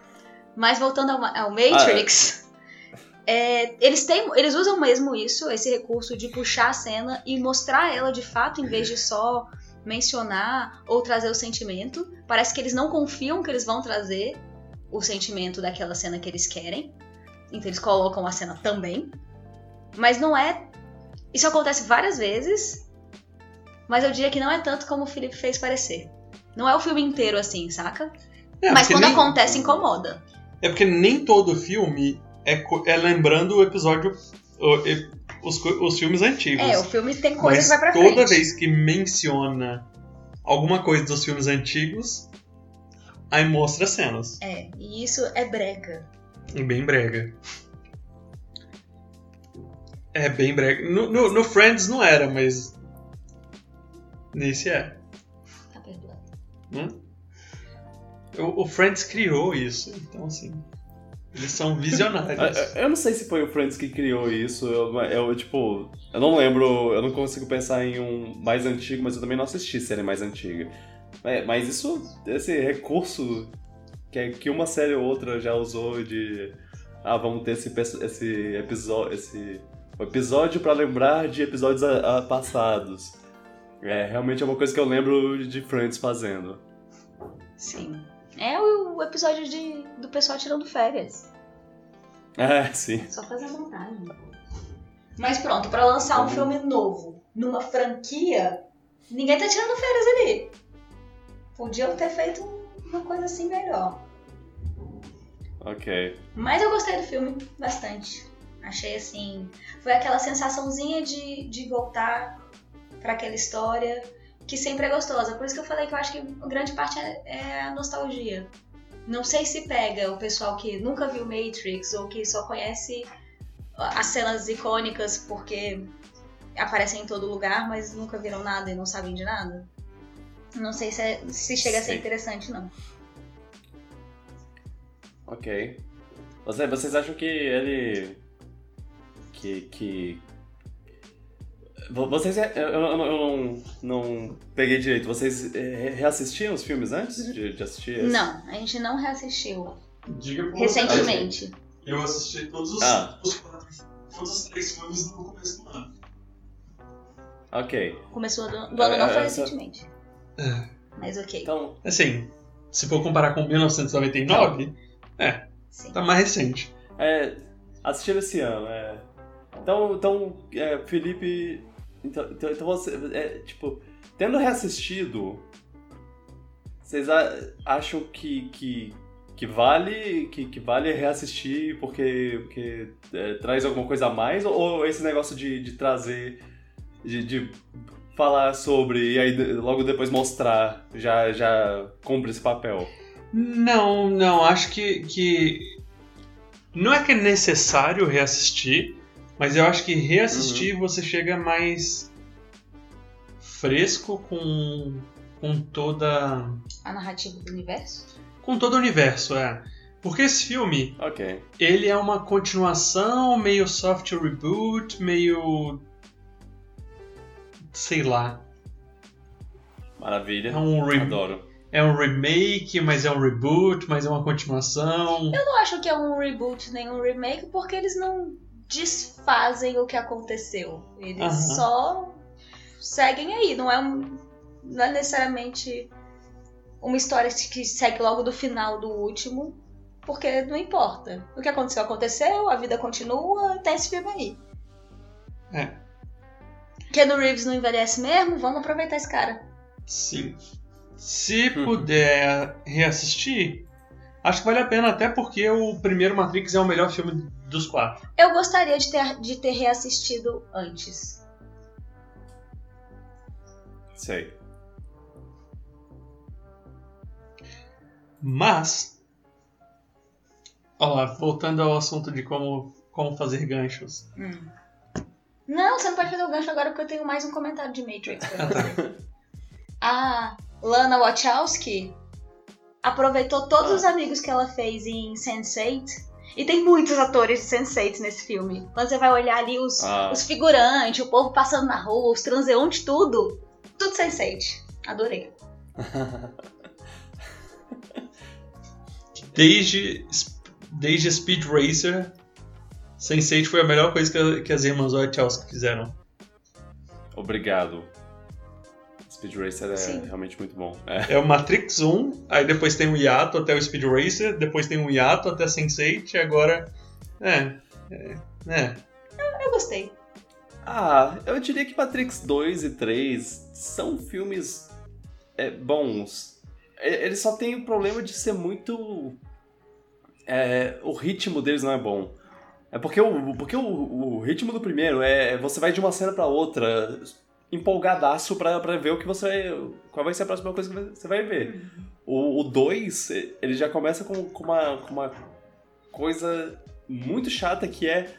Mas voltando ao, ao Matrix, é, eles, têm, eles usam mesmo isso, esse recurso de puxar a cena e mostrar ela de fato, em vez de só mencionar ou trazer o sentimento. Parece que eles não confiam que eles vão trazer o sentimento daquela cena que eles querem. Então eles colocam a cena também. Mas não é. Isso acontece várias vezes. Mas eu diria que não é tanto como o Felipe fez parecer. Não é o filme inteiro assim, saca? É, Mas quando nem- acontece, incomoda. É porque nem todo filme é, é lembrando o episódio. os, os filmes antigos. É, o filme tem coisa Mas que vai pra toda frente. vez que menciona alguma coisa dos filmes antigos, aí mostra cenas. É, e isso é brega. Bem brega. É bem brega. No, no- no Friends não era, mas. Nesse é. Tá perdoado. Hum? O, o Friends criou isso, então assim. Eles são visionários. Eu- Eu não sei se foi o Friends que criou isso. Eu, eu, tipo, eu não lembro, eu não consigo pensar em um mais antigo, mas eu também não assisti série mais antiga. É, mas isso, esse recurso que, que uma série ou outra já usou de. Ah, vamos ter esse, esse episódio. Esse episódio pra lembrar de episódios a- a- passados. É, realmente é uma coisa que eu lembro de Friends fazendo. Sim. É o, episódio de, do pessoal tirando férias. É, sim. Só fazer a montagem. Mas pronto, pra lançar um Uhum. filme novo numa franquia, ninguém tá tirando férias ali. Podiam ter feito uma coisa assim melhor. Ok. Mas eu gostei do filme bastante. Achei assim. Foi aquela sensaçãozinha de, de voltar pra aquela história que sempre é gostosa. Por isso que eu falei que eu acho que grande parte é, é a nostalgia. Não sei se pega o pessoal que nunca viu Matrix ou que só conhece as cenas icônicas porque aparecem em todo lugar, mas nunca viram nada e não sabem de nada. Não sei se, é- se chega a ser Sim. interessante, não. Ok. Você- vocês acham que ele. Que. que... Vo- Vocês. Eu, eu- eu não, não, peguei direito. Vocês reassistiram os filmes antes de, de assistir? esse? Não, a gente não reassistiu Diga pra recentemente. você, Eu assisti todos os, Ah. os quatro, todos os três filmes no começo do ano. Ok. Começou do, do ano, não É, foi essa- recentemente. É. Mas ok. Então. Assim, se for comparar com 1999, Sim. tá mais recente. É, assistiram esse ano, é. Então, então é, Felipe. Então, então, então você. É, tipo, tendo reassistido, vocês a- acham que, que, que vale que, que vale reassistir porque, porque é, traz alguma coisa a mais? Ou esse negócio de, de trazer. De, de falar sobre e aí logo depois mostrar já, já cumpre esse papel? Não, não, acho que, que. Não é que é necessário reassistir, mas eu acho que reassistir você chega mais fresco com, com toda. A narrativa do universo? com todo o universo, é. Porque esse filme, Ok. ele é uma continuação, meio soft reboot, meio. sei lá. Maravilha. É um, re- Adoro. É um remake, mas é um reboot, mas é uma continuação. Eu não acho que é um reboot nem um remake, porque eles não desfazem o que aconteceu. Eles só seguem aí. Não é, um, não é necessariamente uma história que segue logo do final do último, porque não importa. O que aconteceu, aconteceu, a vida continua, tem esse filme aí. É. Keanu Reeves não envelhece mesmo, vamos aproveitar esse cara. Sim. Se puder reassistir, acho que vale a pena, até porque o primeiro Matrix é o melhor filme dos quatro. Eu gostaria de ter, de ter reassistido antes. Sei. Mas, ó lá, voltando ao assunto de como, como fazer ganchos. Não, você não pode fazer o gancho agora porque eu tenho mais um comentário de Matrix pra fazer. A Lana Wachowski aproveitou todos Ah. os amigos que ela fez em Sense8. E tem muitos atores de Sense8 nesse filme. Quando você vai olhar ali os, Ah. os figurantes, o povo passando na rua, os transeuntes, tudo. Tudo Sense8. Adorei. Desde, desde Speed Racer, Sense8 foi a melhor coisa que, que as irmãs Wachowski fizeram. Obrigado. Speed Racer é Sim. realmente muito bom. É. É o Matrix 1, aí depois tem o hiato até o Speed Racer, depois tem o hiato até Sense8, e agora... É, é, é. Eu gostei. Ah, eu diria que Matrix 2 e 3 são filmes é, bons. E- Eles só têm o problema de ser muito. é, o ritmo deles não é bom. É porque o, porque o, o ritmo do primeiro é você vai de uma cena pra outra empolgadaço pra, pra ver o que você vai, qual vai ser a próxima coisa que você vai ver. O 2, ele já começa com, com, uma, com uma coisa muito chata que é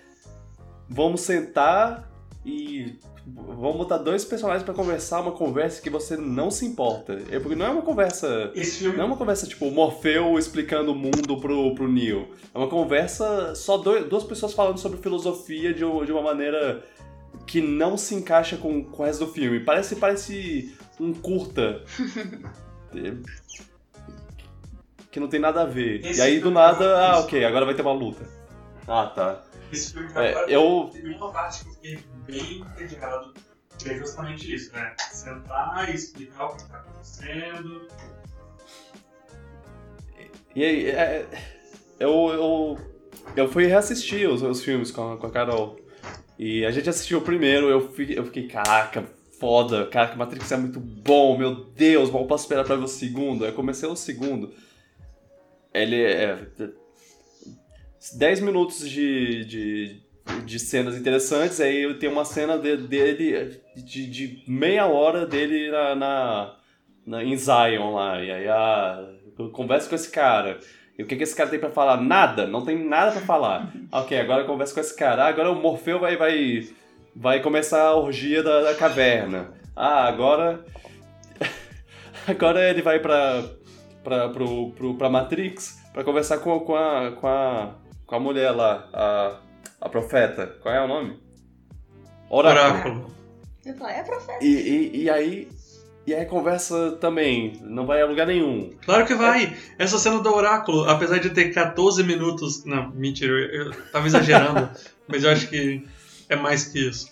vamos sentar e vamos botar dois personagens pra conversar uma conversa que você não se importa. É porque não é uma conversa. Filme. Não é uma conversa tipo Morfeu explicando o mundo pro, pro Neo. É uma conversa só dois, duas pessoas falando sobre filosofia de, de uma maneira que não se encaixa com, com o resto do filme. Parece, parece um curta. que não tem nada a ver. Esse e aí do nada, é ah, ok, agora vai ter uma luta. Ah, tá. Esse filme É, eu- teve uma parte que eu fiquei bem entediado, que é justamente isso, né? Sentar e explicar o que tá acontecendo. E aí, é, eu, eu, eu fui reassistir os, os filmes com a, com a Carol. E a gente assistiu o primeiro, eu fiquei, eu fiquei, caraca, foda, caraca, Matrix é muito bom, meu Deus, mal posso esperar pra ver o segundo. Aí comecei o segundo. Ele é. 10 minutos de, de, de cenas interessantes, aí eu tenho uma cena de- dele de, de meia hora dele na, na, na- em Zion lá. E aí ah, eu converso com esse cara. E o que, que esse cara tem pra falar? Nada, não tem nada pra falar. ok, agora eu converso com esse cara. Ah, agora o Morfeu vai, vai, vai começar a orgia da, da caverna. Ah, agora. agora ele vai pra, pra, pro, pro, pra Matrix pra conversar com, com, a, com, a, com a mulher lá, a, a profeta. Qual é o nome? Oráculo. Oráculo. Eu falei, é profeta. E, e, e aí. E aí a conversa também não vai a lugar nenhum. Claro que vai! Essa cena do Oráculo, apesar de ter 14 minutos. Não, mentira, eu, tava exagerando, mas eu acho que é mais que isso.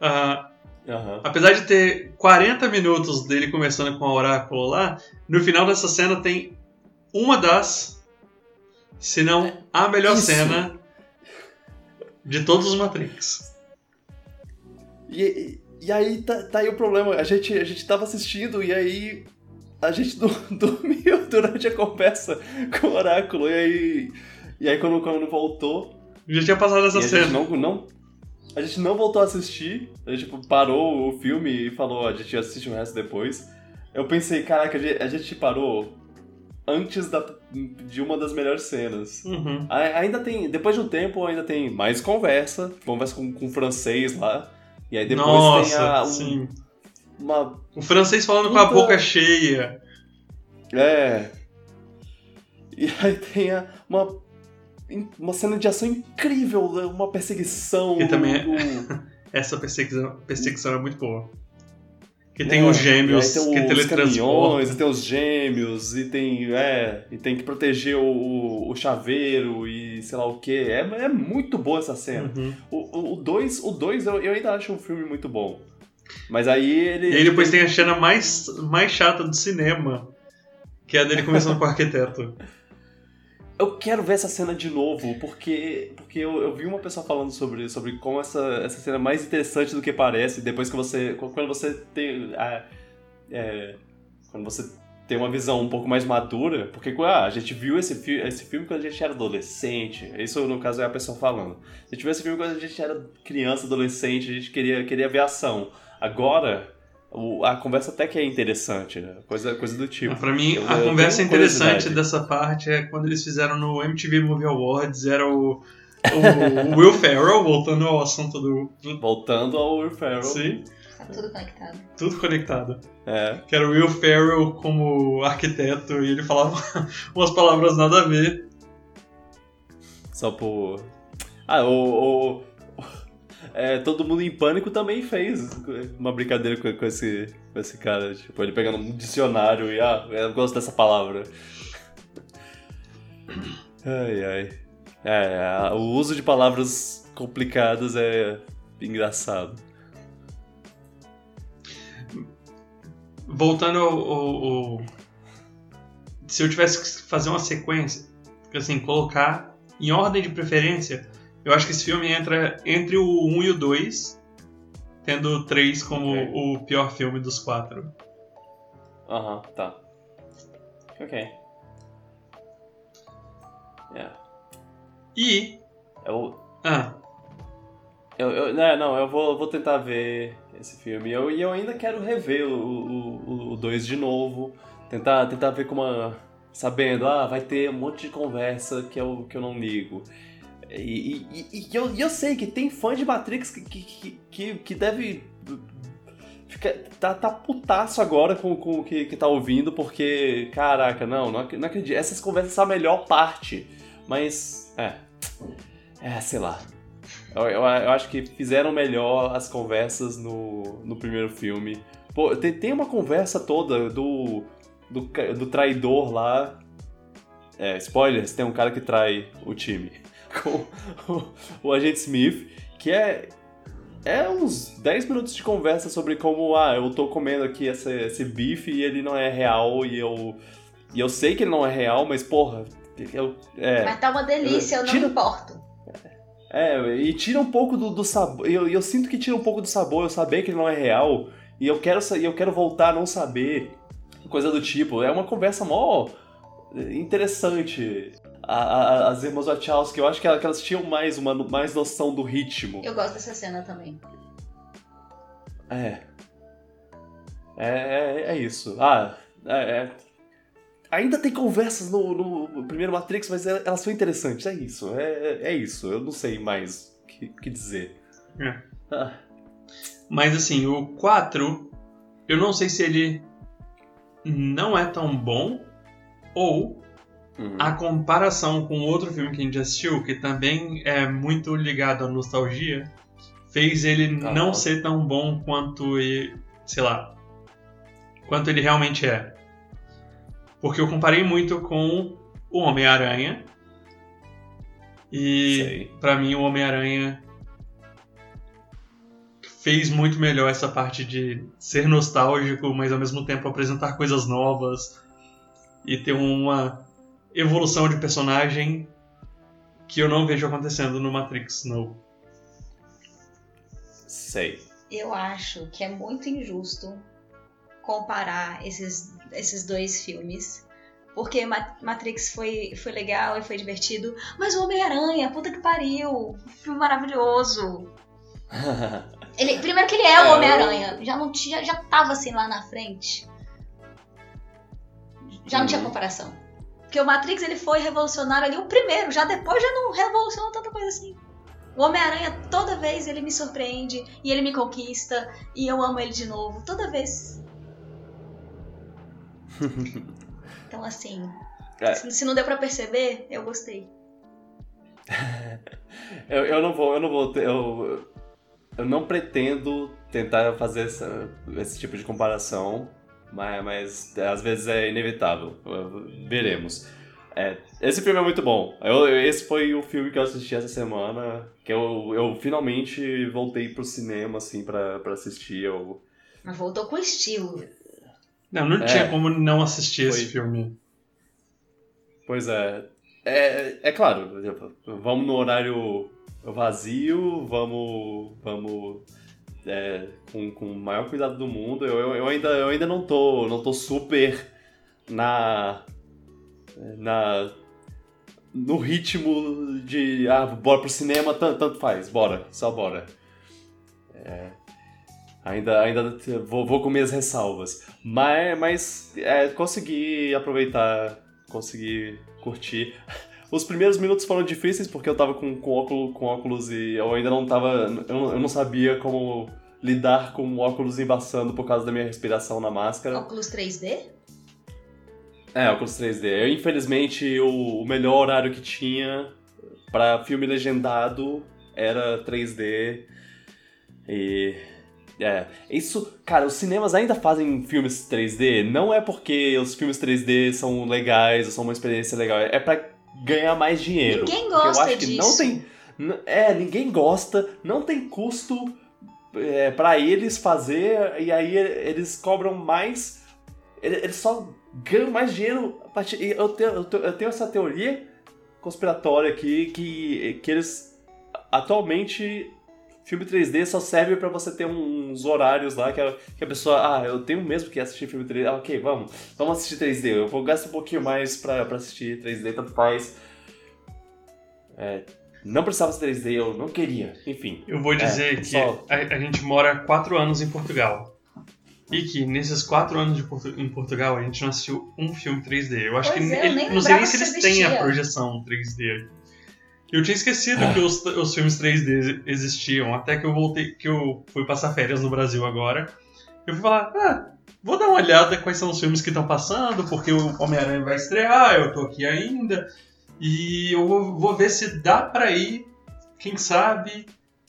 Ah, Aham. apesar de ter 40 minutos dele conversando com o Oráculo lá, no final dessa cena tem uma das, se não a melhor Isso. cena de todos os Matrix. E, e, aí tá, tá aí o problema. A gente, a gente tava assistindo e aí a gente do- dormiu durante a conversa com o oráculo. E aí, e aí quando, quando voltou, Já tinha passado essa e a cena. gente não, não. A gente não voltou a assistir. A gente tipo, parou o filme e falou, a gente assiste o resto depois. Eu pensei, caraca, a gente, a gente parou antes da, de uma das melhores cenas. Uhum. A- Ainda tem, depois de um tempo, ainda tem mais conversa, conversa com, com o francês lá. E aí depois Nossa, tem a, um- sim. uma. O francês falando com a Puta. boca cheia. É. E aí tem a, uma. Uma cena de ação incrível, né? uma perseguição. Que também é- do- Essa perseguição, perseguição é muito boa. Que tem É, os gêmeos tem que os teletransportam. caminhões, e tem os gêmeos, e tem. É, e tem que proteger o, o, o chaveiro e sei lá o que. É, é muito boa essa cena. Uhum. O 2, o dois, eu, eu ainda acho um filme muito bom. Mas aí ele. E aí depois tem a cena mais, mais chata do cinema, que é a dele conversando com o arquiteto. Eu quero ver essa cena de novo, porque, porque eu, eu vi uma pessoa falando sobre, sobre como essa, essa cena é mais interessante do que parece, depois que você. Quando você tem. a- é, quando você tem uma visão um pouco mais madura, porque ah, a gente viu esse, fi esse filme quando a gente era adolescente. Isso, no caso, é a pessoa falando. A gente viu esse filme quando a gente era criança, adolescente, a gente queria, queria ver ação. Agora, o- a conversa até que é interessante, né? Coisa, coisa do tipo. pra mim, Eu- a eu conversa interessante dessa parte é quando eles fizeram no MTV Movie Awards, era o, o Will Ferrell, voltando ao assunto do, do Voltando ao Will Ferrell. sim, Tá tudo conectado. tudo conectado. É. Que era o Will Ferrell como arquiteto e ele falava umas palavras nada a ver. Só por. Ah, o. o- é, todo mundo em pânico também fez uma brincadeira com, com esse, com esse cara. Tipo, ele pegando um dicionário e. Ah, eu gosto dessa palavra. Ai, ai. É, o uso de palavras complicadas é engraçado. Voltando ao, ao- ao- Se eu tivesse que fazer uma sequência, assim, colocar em ordem de preferência, eu acho que esse filme entra entre o 1 e o 2, tendo o 3 como Ok. o pior filme dos quatro. Aham, tá. Ok. Yeah. E. Eu, Ah, Eu, eu- né, não, eu vou, vou tentar ver esse filme. Eu, e eu ainda quero rever o 2 de novo. Tentar, tentar ver como uma. Sabendo, ah, vai ter um monte de conversa que eu, que eu não ligo. E, e- e- e eu, eu sei que tem fã de Matrix que, que, que, que, deve. Fica, tá, tá putaço agora com, com o que, que tá ouvindo, porque, caraca, não, não, ac- não acredito. Essas conversas são a melhor parte. Mas, é. É, sei lá. Eu, eu, eu acho que fizeram melhor as conversas no, no primeiro filme. Pô, tem, tem uma conversa toda do, do, do traidor lá. É, spoilers, tem um cara que trai o time. Com o, o agente Smith, que é. É uns 10 minutos de conversa sobre como, ah, eu tô comendo aqui essa, esse bife e ele não é real e eu. E eu sei que ele não é real, mas porra. Eu, é, Mas tá uma delícia, eu não Tira- me importo. é, e tira um pouco do, do sabor. Eu, eu sinto que tira um pouco do sabor eu saber que ele não é real. E eu quero, e eu quero voltar a não saber. Coisa do tipo. É uma conversa mó interessante. A- a- as irmãs Wachowski, eu acho que elas, tinham mais, uma, mais noção do ritmo. Eu gosto dessa cena também. É. É, é, é isso. Ah, é, é. Ainda tem conversas no, no primeiro Matrix, mas é- elas são interessantes. É isso. É, é- é isso. Eu não sei mais o que, que dizer. É. Ah. Mas assim, o 4, eu não sei se ele não é tão bom ou Uhum. a comparação com outro filme que a gente assistiu, que também é muito ligado à nostalgia, fez ele Ah. não ser tão bom quanto ele, sei lá, quanto ele realmente é. Porque eu comparei muito com o Homem-Aranha. E pra mim o Homem-Aranha fez muito melhor essa parte de ser nostálgico, mas ao mesmo tempo apresentar coisas novas e ter uma evolução de personagem que eu não vejo acontecendo no Matrix novo. Sei. Eu acho que é muito injusto comparar esses, esses dois filmes. Porque Ma- Matrix foi, foi legal e foi divertido. Mas o Homem-Aranha, puta que pariu! Filme maravilhoso! Ele, primeiro que ele é o É, Homem-Aranha. Já não tinha, já tava assim lá na frente. Já não tinha Uhum. comparação. Porque o Matrix ele foi revolucionário ali o primeiro, já depois já não revolucionou tanta coisa assim. O Homem-Aranha, toda vez ele me surpreende e ele me conquista e eu amo ele de novo. Toda vez. Então, assim, É. se, não deu pra perceber, eu gostei. eu, eu não vou, eu não vou. Eu, eu não pretendo tentar fazer essa, esse tipo de comparação, mas, mas às vezes é inevitável. Veremos. É, esse filme é muito bom. Eu, esse foi o filme que eu assisti essa semana, que eu, eu finalmente voltei pro cinema, assim, pra, pra assistir. Eu... Mas voltou com estilo. Não, não É. tinha como não assistir esse Foi. filme. Pois é. É, é claro, vamos no horário vazio, vamos, vamos é, com, com o maior cuidado do mundo. Eu, eu, ainda, eu ainda não tô, não tô super na, na no ritmo de ah, bora pro cinema, tanto, tanto faz, bora, só bora. É, ainda ainda vou, vou com minhas ressalvas. Mas, mas é, consegui aproveitar, consegui curtir. Os primeiros minutos foram difíceis porque eu tava com, com, óculos, com óculos e eu ainda não tava. Eu, não- eu não sabia como lidar com óculos embaçando por causa da minha respiração na máscara. Óculos 3D? É, óculos 3D. Eu, infelizmente, o, o melhor horário que tinha pra filme legendado era 3D. E. É. Isso. Cara, os cinemas ainda fazem filmes 3D. Não é porque os filmes 3D são legais ou são uma experiência legal. É pra ganhar mais dinheiro. Ninguém gosta eu acho que não disso. tem. É, ninguém gosta, não tem custo é, para eles fazer, e aí eles cobram mais. ele- Eles só ganham mais dinheiro. a partir- Eu tenho, eu tenho- eu tenho essa teoria conspiratória aqui que, que eles. Atualmente, filme 3D só serve pra você ter uns horários lá que a, que a pessoa. Ah, eu tenho mesmo que assistir filme 3D. Ah, ok, vamos. Vamos assistir 3D. Eu vou gastar um pouquinho mais pra, pra assistir 3D, tanto faz. É, não precisava ser 3D, eu não queria. Enfim. Eu vou dizer É, que só- a, a gente mora quatro anos em Portugal. E que nesses quatro anos de Portu- em Portugal a gente não assistiu um filme 3D. Eu acho Pois que é, eu ele- nem não sei nem se eles têm a projeção 3D. Eu tinha esquecido que os, os filmes 3D existiam, até que eu voltei, que eu fui passar férias no Brasil agora. Eu fui falar, ah, vou dar uma olhada quais são os filmes que estão passando, porque o Homem-Aranha vai estrear, eu tô aqui ainda. E eu vou, vou ver se dá pra ir, quem sabe,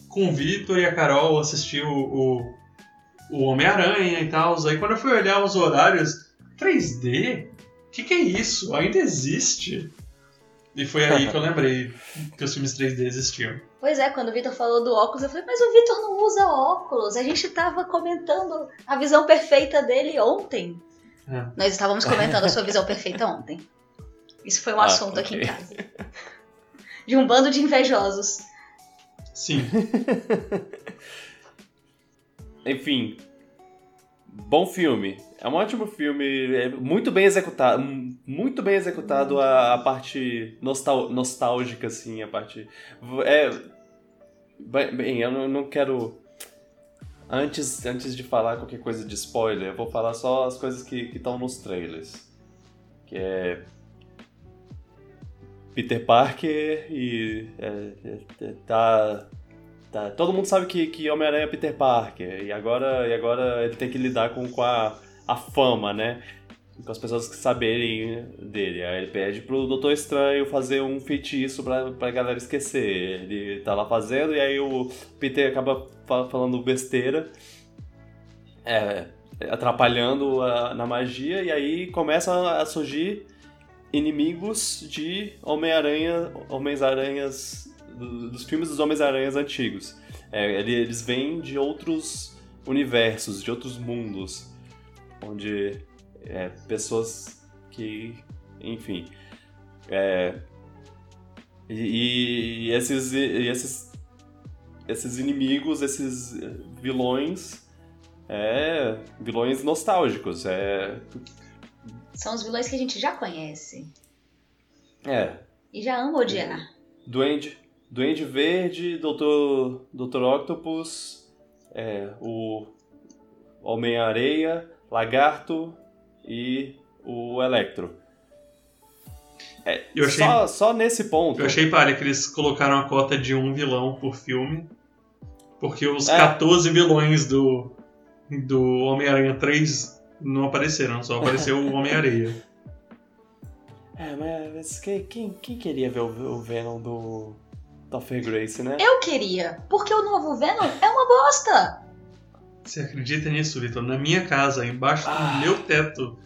com o Vitor e a Carol assistir o, o, o Homem-Aranha e tal. Aí quando eu fui olhar os horários, 3D? O que, que é isso? Ainda existe? E foi aí que eu lembrei que os filmes 3D existiam. Pois é, quando o Vitor falou do óculos, eu falei, mas o Vitor não usa óculos. A gente tava comentando a visão perfeita dele ontem. É. Nós estávamos comentando a sua visão perfeita ontem. Isso foi um Ah, assunto aqui em casa. De um bando de invejosos. Sim. Enfim. Bom filme. É um ótimo filme, é muito bem executado, muito bem executado a, a parte nostal- nostálgica, assim, a parte... É... Bem, eu não, não quero... Antes, antes de falar qualquer coisa de spoiler, eu vou falar só as coisas que estão nos trailers. Que é... Peter Parker e... é, é, é, tá... Tá, todo mundo sabe que, que Homem-Aranha é Peter Parker, e agora, e agora ele tem que lidar com, com a, a fama, né? Com as pessoas que saberem dele. Aí ele pede pro Doutor Estranho fazer um feitiço pra, pra galera esquecer. Ele tá lá fazendo, e aí o Peter acaba fa- falando besteira, é, atrapalhando a- na magia, e aí começam a surgir inimigos de Homem-Aranha, Homens-Aranhas, do- dos filmes dos Homens-Aranhas antigos. É, ele- eles vêm de outros universos, de outros mundos, onde é, pessoas que, enfim, é, e, e esses, e esses, esses inimigos, esses vilões, é, vilões nostálgicos, é, São os vilões que a gente já conhece. é E já ama odiar. Duende, Duende Verde, Doutor, Doutor Octopus, é, o Homem-Areia, Lagarto e o Electro. É, Eu achei- só, só nesse ponto. Eu achei palha que eles colocaram a cota de um vilão por filme. Porque os É. 14 vilões do, do Homem-Aranha 3 não apareceram, só apareceu o Homem-Areia. É, mas quem, quem, quem queria ver o, o Venom do, Topher Grace, né? Eu queria, porque o novo Venom é uma bosta. Você acredita nisso, Vitor? Na minha casa, embaixo Ah. do meu teto,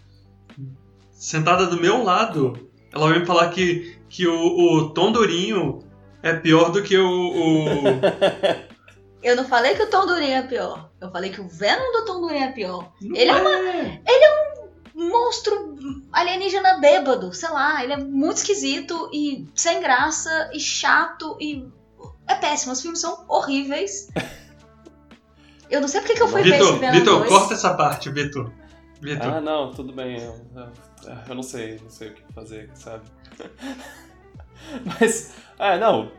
sentada do meu lado, ela vai me falar que, que o, o Tom Durinho é pior do que o. o- Eu não falei que o Tom Durinho é pior. Eu falei que o Venom do Tom Durinho é pior. Não Ele é é. Um monstro alienígena bêbado, sei lá. Ele é muito esquisito e sem graça e chato e. É péssimo. Os filmes são horríveis. Eu não sei porque que eu fui ver esse Vitor, Venom Vitor, 2. corta essa parte, Vitor. Vitor. Ah, não, tudo bem. Eu, eu- eu não sei, não sei o que fazer, sabe? Mas, ah, não.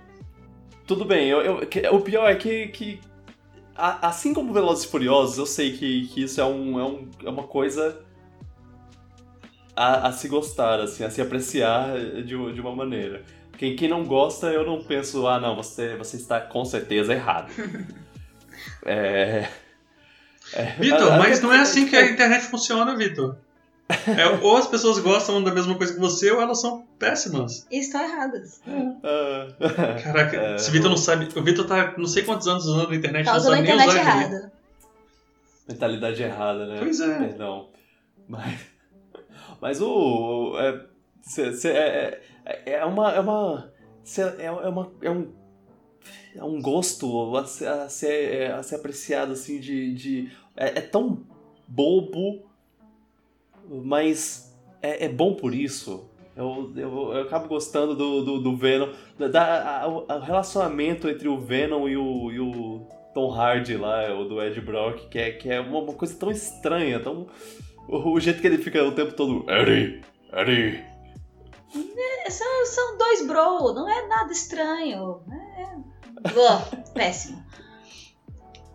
Tudo bem. Eu, eu- que- o pior é que, que a- assim como Velozes e Furiosos, eu sei que, que isso é, um, é, um- é uma coisa a, a se gostar, assim, a se apreciar de, de uma maneira. Quem, quem não gosta, eu não penso, ah, não, você, você está com certeza errado. é... é- Vitor, a- mas não é assim que a internet funciona, Vitor. É, ou as pessoas gostam da mesma coisa que você, ou elas são péssimas. E estão erradas. Ah, Caraca, É, esse Vitor não sabe. O Vitor tá não sei quantos anos usando a internet, Tá não usando a sabe nem usar errada. mentalidade errada, né? Pois é. Perdão. Mas, mas o. É, cê- cê- é, é, é uma. É uma. cê- é, é uma. É um. É um gosto a ser, a ser, a ser apreciado, assim, de. de é, é tão bobo, mas é, é bom por isso. Eu, eu, eu acabo gostando do, do, do Venom. Da, a- o relacionamento entre o Venom e o, e o Tom Hardy lá, o do Ed Brock, que é, que é uma, uma coisa tão estranha, tão. O, o jeito que ele fica o tempo todo. Eddie! Eddie! É, São, são dois bro, não é nada estranho. É... Ugh, péssimo.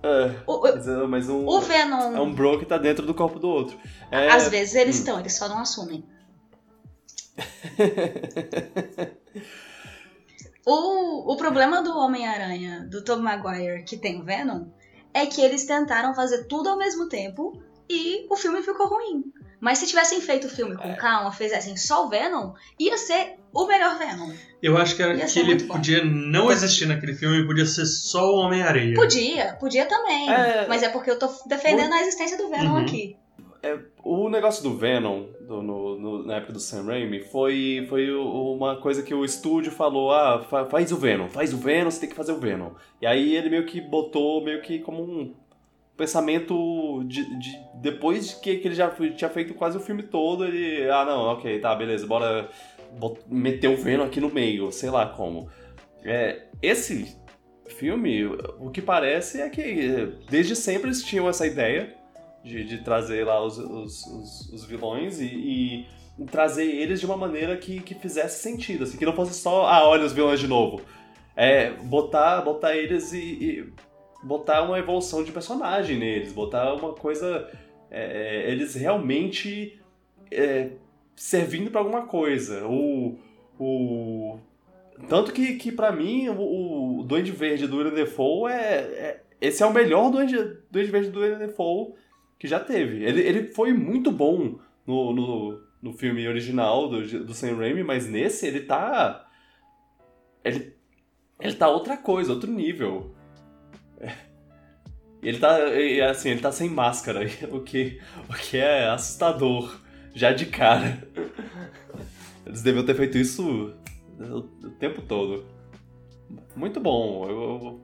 É, O, o- mas, é- mas um, o Venom, é um bro que tá dentro do corpo do outro. É, às vezes eles hum. estão, eles só não assumem. O, o problema do Homem-Aranha, do Tobey Maguire, que tem o Venom, é que eles tentaram fazer tudo ao mesmo tempo e o filme ficou ruim. Mas se tivessem feito o filme com É. calma, fizessem só o Venom, ia ser o melhor Venom. Eu acho que, era, que ele podia não existir naquele filme, podia ser só o Homem-Areia. Podia, podia também. É. Mas é porque eu tô defendendo a existência do Venom Uhum. aqui. O negócio do Venom, do- no- no- na época do Sam Raimi, foi, foi o- uma coisa que o estúdio falou, ah, fa- faz o Venom, faz o Venom, você tem que fazer o Venom. E aí ele meio que botou, meio que como um pensamento de, de- depois de que, que ele já tinha feito quase o filme todo, ele, ah não, ok, tá, beleza, bora meter o Venom aqui no meio, sei lá como. É, esse filme, o que parece é que desde sempre eles tinham essa ideia de, de trazer lá os, os, os- os vilões e, e trazer eles de uma maneira que, que fizesse sentido, assim, que não fosse só, ah, olha os vilões de novo. É, botar, botar eles e, e botar uma evolução de personagem neles, botar uma coisa. é, eles realmente é, servindo pra alguma coisa. O. o tanto que, que para mim, o, o Duende Verde do William Defoe é, é. Esse é o melhor Duende, Duende Verde do William Defoe que já teve. Ele, ele foi muito bom no, no, no filme original do, do Sam Raimi, mas nesse ele tá. Ele, ele tá outra coisa, outro nível. Ele tá. Assim, ele tá sem máscara, o que, o que é assustador, já de cara. Eles deviam ter feito isso o, tempo todo. Muito bom. Eu,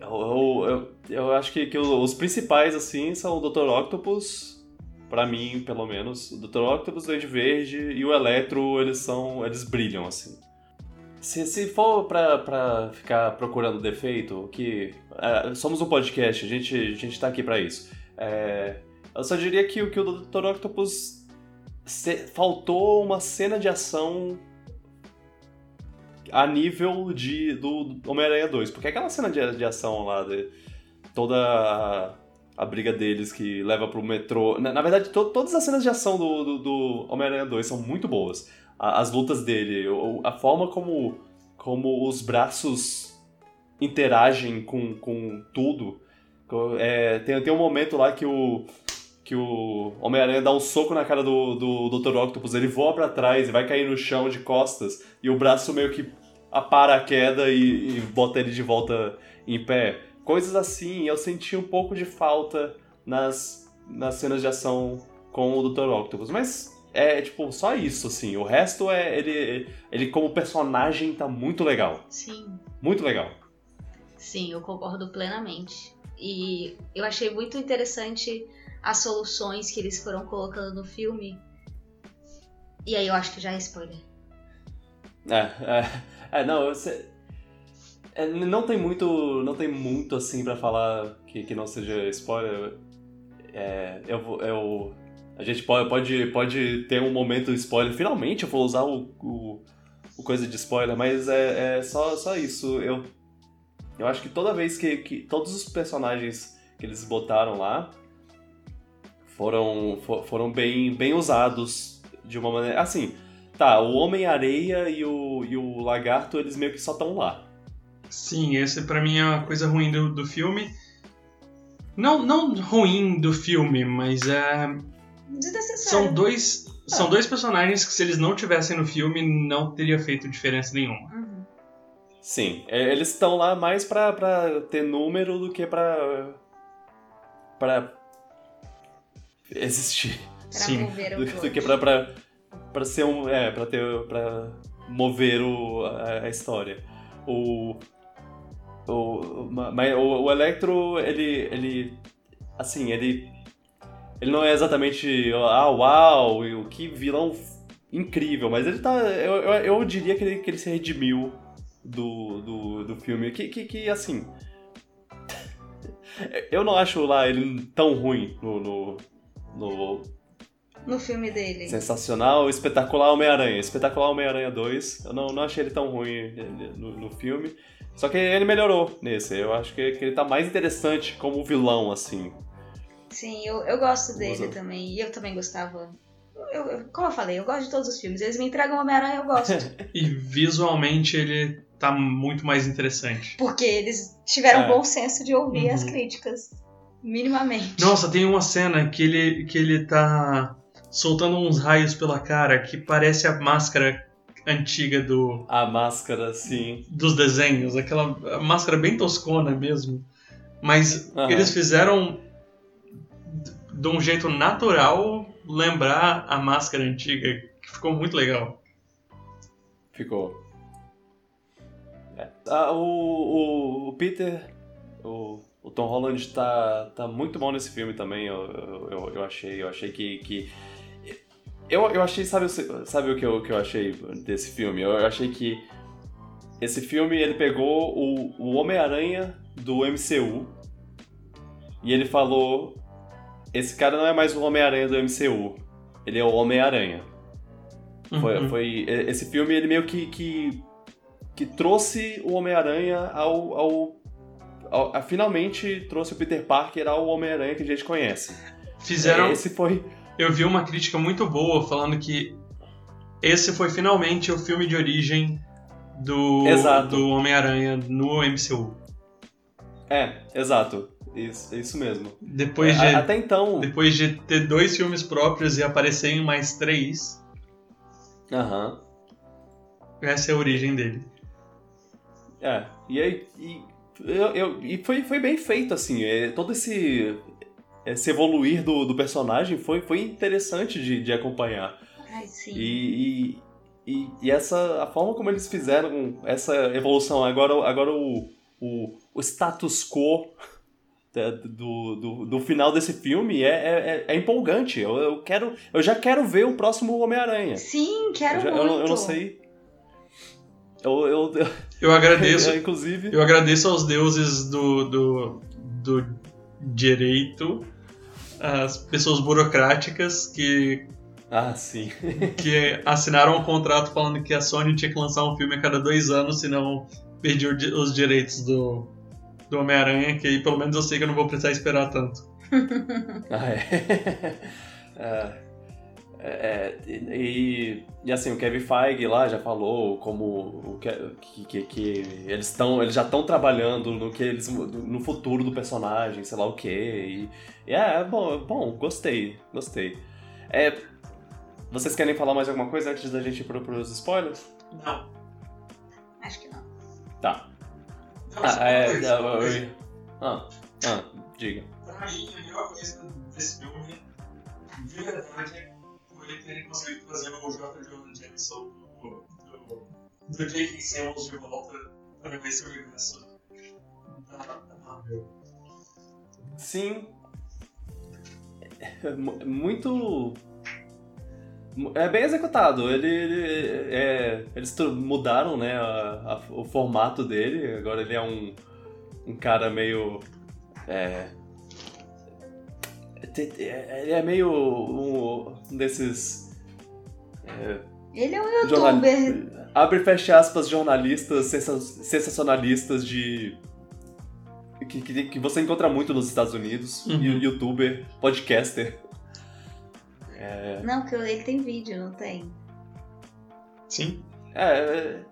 eu, eu, eu, acho que, que os principais, assim, são o Dr. Octopus, pra mim, pelo menos. O Dr. Octopus, Duende Verde e o Electro, eles são. eles brilham, assim. Se, se for pra, pra ficar procurando defeito, que. é, somos um podcast, a gente, a gente tá aqui pra isso. É, eu só diria que, o- que o Dr. Octopus se- faltou uma cena de ação a nível de, do, do Homem-Aranha 2. Porque aquela cena de, de ação lá, de toda a, a briga deles que leva pro metrô. Na, na verdade, to- todas as cenas de ação do, do, do Homem-Aranha 2 são muito boas. As lutas dele, a forma como, como os braços interagem com, com tudo. É, tem, tem um momento lá que o, que o Homem-Aranha dá um soco na cara do, do Dr. Octopus, ele voa pra trás e vai cair no chão de costas, e o braço meio que para a queda e, e bota ele de volta em pé. Coisas assim, eu senti um pouco de falta nas, nas cenas de ação com o Dr. Octopus. Mas é, tipo, só isso, assim. O resto é. Ele, ele como personagem tá muito legal. Sim. Muito legal. Sim, eu concordo plenamente. E eu achei muito interessante as soluções que eles foram colocando no filme. E aí eu acho que já é spoiler. É, é, é não, você, é, não tem muito, não tem muito assim para falar que, que não seja spoiler. É, eu, eu, a gente pode, pode, pode ter um momento spoiler. Finalmente eu vou usar o, o, o coisa de spoiler, mas é, é, só, só isso. Eu, eu acho que toda vez que, que todos os personagens que eles botaram lá foram, for, foram bem, bem usados de uma maneira. Assim, tá, o Homem-Areia e o, e o Lagarto, eles meio que só estão lá. Sim, esse para mim é uma coisa ruim do, do filme. Não, não ruim do filme, mas é. Desnecessário. São dois. São dois personagens que se eles não tivessem no filme não teria feito diferença nenhuma. Uhum. Sim, é, eles estão lá mais pra, pra ter número do que pra. pra. existir. Pra Sim, mover o Do, do que pra, pra, pra ser um. É, pra ter. pra mover o, a, a história. O. O, mas o, o Electro, ele. ele. assim, ele. Ele não é exatamente. Ah, uau, o que vilão incrível, mas ele tá. Eu, eu, eu diria que ele, que ele se redimiu do, do, do filme. Que, que, que assim. Eu não acho lá ele tão ruim no, no, no No filme dele. Sensacional, espetacular Homem-Aranha. Espetacular Homem-Aranha 2. Eu não, não achei ele tão ruim no, no filme. Só que ele melhorou nesse. Eu acho que, que ele tá mais interessante como vilão, assim. Sim, eu, eu gosto dele também. E eu também gostava. Eu, eu- como eu falei, eu gosto de todos os filmes. Eles me entregam Homem-Aranha, eu gosto. E visualmente ele tá muito mais interessante. porque eles tiveram É. bom senso de ouvir Uhum. as críticas. Minimamente. Nossa, tem uma cena que ele, que ele tá soltando uns raios pela cara que parece a máscara antiga do, A máscara, sim. dos desenhos, aquela máscara bem toscona mesmo. Mas Aham. eles fizeram de um jeito natural lembrar a máscara antiga, que ficou muito legal. Ficou. É. Ah, o, o, o Peter, o, o Tom Holland tá, tá muito bom nesse filme também, eu, eu, eu- achei. Eu achei que. que eu, eu achei, sabe, sabe o que eu, que eu achei desse filme? Eu achei que esse filme ele pegou o, o Homem-Aranha do MCU e ele falou: esse cara não é mais o Homem-Aranha do MCU, ele é o Homem-Aranha. Foi, Uhum. foi- esse filme ele meio que, que, que trouxe o Homem-Aranha ao, ao, ao- a- finalmente trouxe o Peter Parker ao Homem-Aranha que a gente conhece. Fizeram. Esse foi Eu vi uma crítica muito boa falando que esse foi finalmente o filme de origem do, Exato. do Homem-Aranha no MCU. é, exato, isso, isso mesmo. Depois A- de, Até então, depois de ter dois filmes próprios e aparecer em mais três, aham, essa é a origem dele. é. E aí, e, eu, eu- e foi, foi bem feito assim. é, todo esse esse evoluir do, do personagem foi, foi interessante de, de acompanhar. Ai, sim. E, e, e, e essa a forma como eles fizeram essa evolução, agora, agora o, o, o status quo do, do, do final desse filme é, é, é empolgante. Eu, eu, quero, eu já quero ver o próximo Homem-Aranha. Sim, quero Eu, já- eu muito. não- eu não sei. Eu, eu, eu, Eu agradeço, inclusive. eu agradeço aos deuses do, do, do direito, as pessoas burocráticas que, Ah, sim. que assinaram um contrato falando que a Sony tinha que lançar um filme a cada dois anos, senão perdia os direitos do, do Homem-Aranha, que aí pelo menos eu sei que eu não vou precisar esperar tanto. Ah, é. É, é, e, e assim, o Kevin Feige lá já falou como o que, que, que eles estão eles já estão trabalhando no que eles no futuro do personagem, sei lá o que. E, e é, é bom, é bom, gostei, gostei. É, vocês querem falar mais alguma coisa antes da gente ir pro, pros spoilers? Não. Acho que Tá. Então, Ah, é. é, coisa. eu- Ah, ah, diga. Pra mim, a melhor coisa desse filme, de verdade, foi ele ter conseguido trazer o J. Jonah Jameson do, do, do J.K. Simmons de volta para ver esse universo da, da Marvel. Sim. É mu- muito. É bem executado. Ele, ele- é, eles mudaram, né, a- a- o formato dele. Agora ele é um, um cara meio. É, te- ele é meio um, um desses. é, Ele é um jornal- youtuber. Abre e fecha aspas, jornalistas sensa- sensacionalistas de. Que, que, que você encontra muito nos Estados Unidos. Uhum. You- Youtuber, podcaster. Não, porque ele tem vídeo, não tem? Sim. É. é-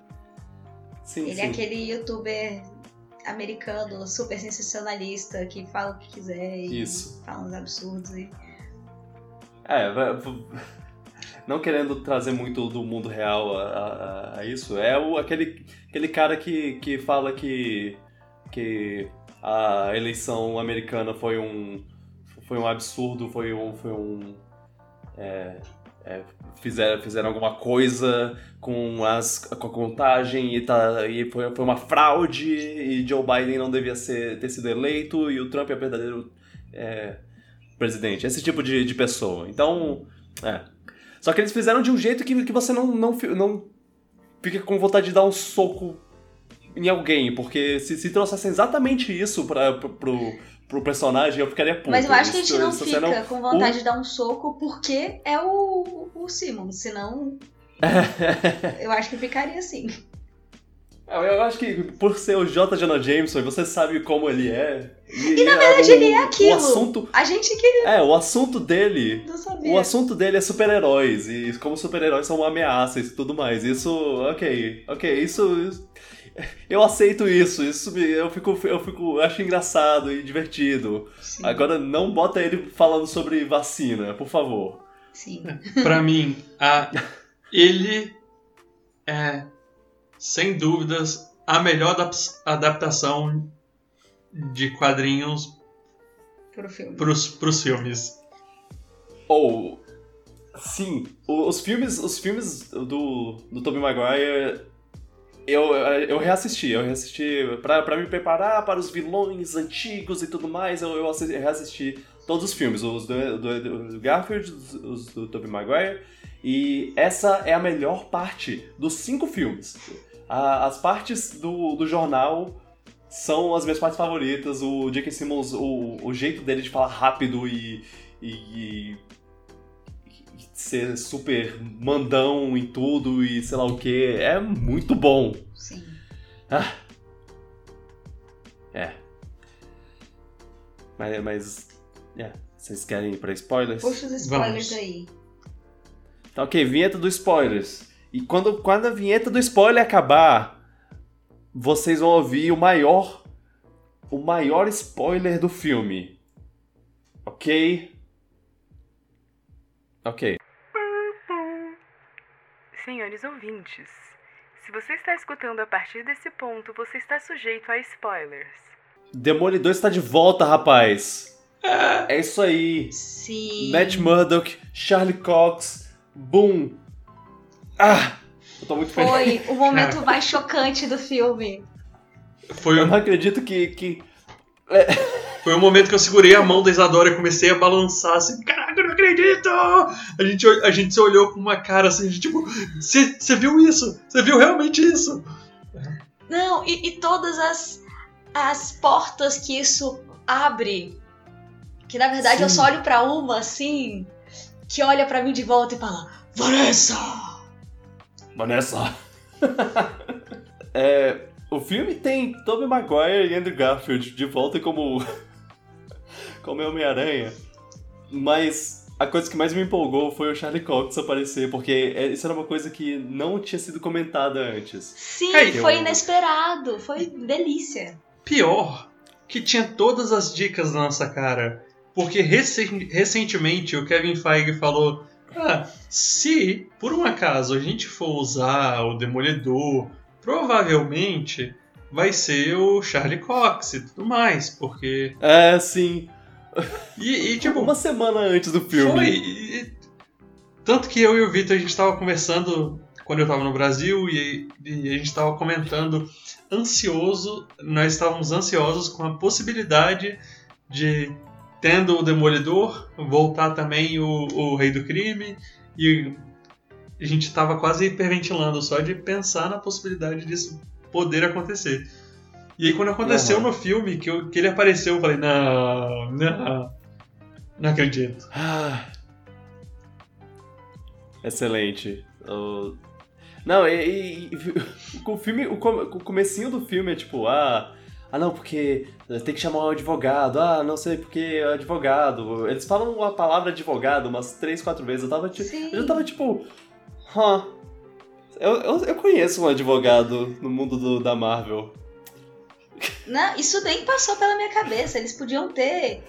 Sim, Ele sim. é aquele youtuber americano super sensacionalista que fala o que quiser e Isso. fala uns absurdos. E... É, não querendo trazer muito do mundo real a, a- a isso, é o, aquele, aquele cara que, que fala que, que a eleição americana foi um, foi um absurdo, foi um. Foi um é, é, fizeram, fizeram alguma coisa com, as, com a contagem e, tá, e foi, foi uma fraude e Joe Biden não devia ser, ter sido eleito e o Trump é verdadeiro é, presidente. Esse tipo de, de pessoa. Então, é. Só que eles fizeram de um jeito que, que você não, não, não fica com vontade de dar um soco em alguém, porque se, se trouxessem exatamente isso pra, pro, pro, personagem, eu ficaria puto. Mas eu acho que a gente não fica não- com vontade de dar um soco porque é o, o Simmons, senão eu acho que ficaria assim. Eu, eu acho que por ser o J. Jonah Jameson, você sabe como ele é. E, na verdade, o, ele é aquilo. O assunto, A gente que é, o assunto dele não sabia. O assunto dele é super-heróis, e como super-heróis são uma ameaça e tudo mais. Isso, ok, ok, isso. isso- eu aceito isso, isso me- eu fico, eu fico. eu acho engraçado e divertido. Sim, Agora não bota ele falando sobre vacina, por favor. sim. Pra mim, a, ele é, sem dúvidas, a melhor adap- adaptação de quadrinhos Pro filme. pros, pros filmes. Ou. sim, o- os filmes, os filmes do, do Tobey Maguire. Eu, eu reassisti, eu reassisti pra, me preparar para os vilões antigos e tudo mais, eu, eu assi- reassisti todos os filmes, os do, do, do Garfield, os do Tobey Maguire, e essa é a melhor parte dos cinco filmes. A- as partes do, do jornal são as minhas partes favoritas, o J.K. Simmons, o, o jeito dele de falar rápido e, e, e ser super mandão em tudo e sei lá o que, é muito bom. Sim. É. Mas, mas é. vocês querem ir pra spoilers? Puxa os spoilers Vamos. aí. Tá ok, vinheta do spoilers. E quando, quando a vinheta do spoiler acabar, vocês vão ouvir o maior. O maior spoiler do filme. Ok? Ok. Senhores ouvintes, se você está escutando a partir desse ponto, você está sujeito a spoilers. Demolidor está de volta, rapaz. É isso aí. Sim. Matt Murdock, Charlie Cox, Boom. Ah! Eu tô muito feliz. Foi o momento mais chocante do filme. Foi, Eu não acredito que, que. Foi o momento que eu segurei a mão da Isadora e comecei a balançar assim, caraca, eu não acredito! A gente, a gente se olhou com uma cara assim, de tipo, você viu isso? Você viu realmente isso? Não, e, e todas as, as portas que isso abre. Que na verdade eu Sim. só olho pra uma assim, que olha pra mim de volta e fala: Vanessa! Vanessa. é, o filme tem Tobey Maguire e Andrew Garfield de volta como. Como Homem-Aranha. Mas a coisa que mais me empolgou foi o Charlie Cox aparecer, porque é- isso era uma coisa que não tinha sido comentada antes. Sim, Ei, foi eu- inesperado, foi delícia. Pior, que tinha todas as dicas na nossa cara. Porque recen- recentemente o Kevin Feige falou: ah, se por um acaso a gente for usar o Demolidor, provavelmente vai ser o Charlie Cox e tudo mais, porque. É, sim. E, e, tipo. Uma semana antes do filme. Foi. e- tanto que eu e o Vitor a gente tava conversando quando eu tava no Brasil e, e a gente tava comentando ansioso, nós estávamos ansiosos com a possibilidade de tendo o Demolidor, voltar também o, o Rei do Crime e a gente tava quase hiperventilando só de pensar na possibilidade disso poder acontecer. E aí quando aconteceu no filme, que, eu- que ele apareceu, eu falei, não, não, não acredito. Ah. Excelente. Não, e, e- e- o filme, o, come- o comecinho do filme é tipo, ah, ah não, porque tem que chamar um advogado, ah, não sei porque é advogado. Eles falam a palavra advogado umas três, quatro vezes. Eu tava tipo, Sim. eu já tava tipo, hã, eu, eu, eu conheço um advogado no mundo do- da Marvel. Não, isso nem passou pela minha cabeça. Eles podiam ter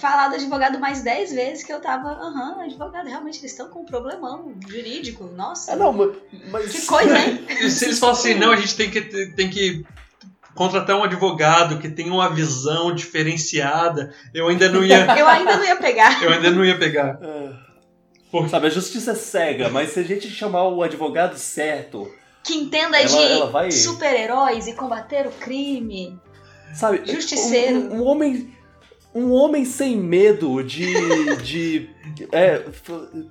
falado advogado mais 10 vezes que eu tava, aham, advogado, realmente eles estão com um problemão jurídico. Nossa. Ah, não, mas. Que coisa, hein? E se eles falam assim, não, a gente tem que, tem que contratar um advogado que tenha uma visão diferenciada, eu ainda não ia, Eu ainda não ia pegar. eu ainda não ia pegar. Ah. Por- Sabe, a justiça é cega, mas se a gente chamar o advogado certo, Que entenda Ela- de ela vai- super-heróis e combater o crime. Sabe? Justiceiro. Um, um homem. Um homem sem medo de. de. É,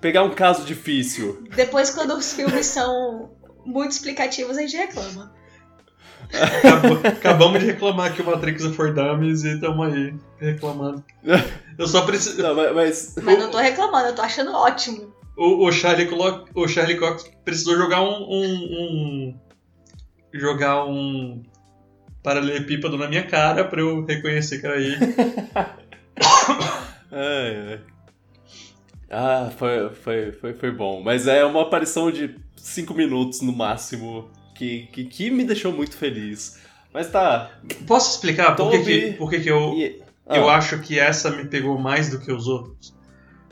pegar um caso difícil. Depois, quando os filmes são muito explicativos, a gente reclama. Acabou- acabamos de reclamar que o Matrix é for Dummies e estamos aí reclamando. Eu só preciso. Não, mas. mas- Mas não tô reclamando, eu tô achando ótimo. O, o, Charlie, o Charlie Cox precisou jogar um. um- um- jogar um paralelepípedo na minha cara pra eu reconhecer que era ele. Ai, ai. Ah, foi, foi, foi, foi bom. Mas é uma aparição de 5 minutos no máximo que, que, que me deixou muito feliz. Mas tá. Posso explicar por que, que, por que, que eu, e- eu ah, acho que essa me pegou mais do que os outros?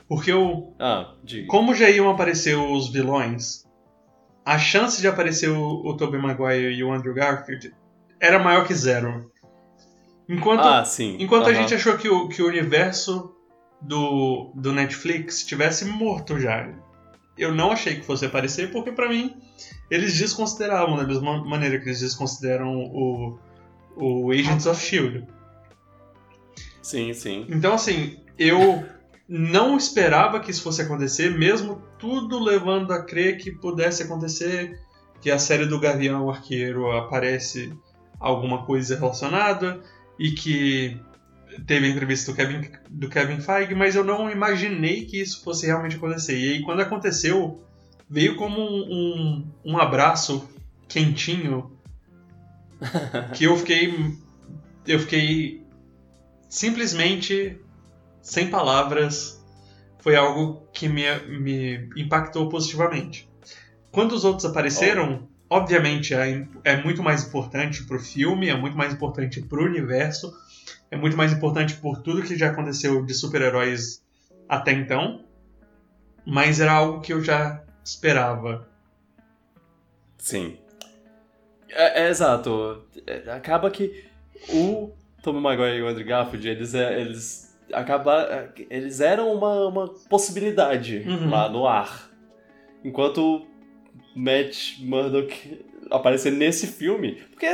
Porque eu, Ah, diga. como já iam aparecer os vilões, a chance de aparecer o, o Tobey Maguire e o Andrew Garfield era maior que zero. Enquanto, Ah, sim. enquanto a aham. gente achou que o, que o universo do, do Netflix tivesse morto já. Eu não achei que fosse aparecer, porque pra mim eles desconsideravam da mesma maneira que eles desconsideram o, o Agents of Shield. Sim, sim. Então, assim, eu não esperava que isso fosse acontecer, mesmo tudo levando a crer que pudesse acontecer, que a série do Gavião Arqueiro aparece alguma coisa relacionada e que teve a entrevista do Kevin, do Kevin Feige, mas eu não imaginei que isso fosse realmente acontecer. E aí, quando aconteceu, veio como um, um, um abraço quentinho que eu fiquei. Eu fiquei simplesmente sem palavras. Foi algo que me, me impactou positivamente. Quando os outros apareceram, obviamente é, é muito mais importante pro filme, é muito mais importante pro universo, é muito mais importante por tudo que já aconteceu de super-heróis até então, mas era algo que eu já esperava. Sim. É, é exato. É, acaba que o Tom Maguire e o Andrew Garfield, eles, é, eles acaba, eles eram uma, uma possibilidade Uhum. lá no ar. Enquanto Matt Murdock aparecer nesse filme. Porque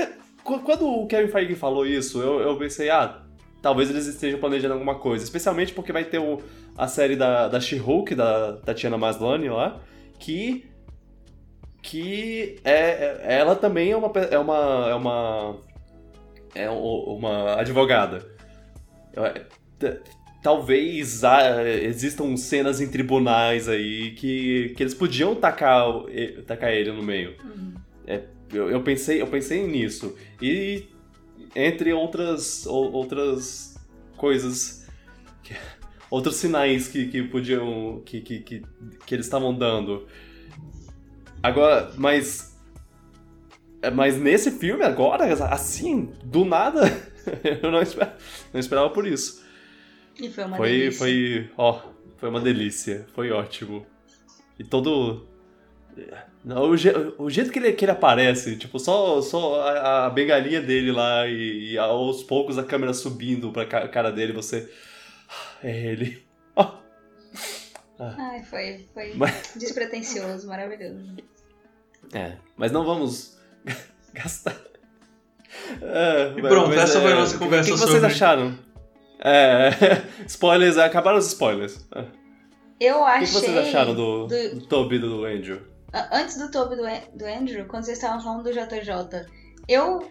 qu- quando o Kevin Feige falou isso, eu, eu pensei, ah, talvez eles estejam planejando alguma coisa. Especialmente porque vai ter o, a série da, da She-Hulk, da Tatiana Maslany lá, que que é, é- ela também é uma pe- é uma é uma é uma advogada. Talvez ah, existam cenas em tribunais aí que, que eles podiam tacar, tacar ele no meio. Eu, eu pensei eu pensei nisso e entre outras ou- outras coisas que- outros sinais que, que podiam que, que, que, que eles estavam dando Agora, mas. é, Mas nesse filme, agora, assim, do nada, eu não não esperava por isso. E foi uma Foi, delícia. foi, ó, foi uma delícia, foi ótimo. E todo, Não, o, je- o jeito que ele, que ele aparece, tipo, só, só a, a bengalinha dele lá e, e aos poucos a câmera subindo pra ca- cara dele, você. É ele. Ó. Ai, foi, foi Mas- despretensioso, maravilhoso. É, mas não vamos gastar. É, E pronto, essa foi a nossa o que- conversa O que, que vocês sobre- acharam? É, spoilers, acabaram os spoilers. Eu O que, achei. que vocês acharam do, do- do Toby do Andrew? A- Antes do Toby do, do Andrew, quando vocês estavam falando do JJ, eu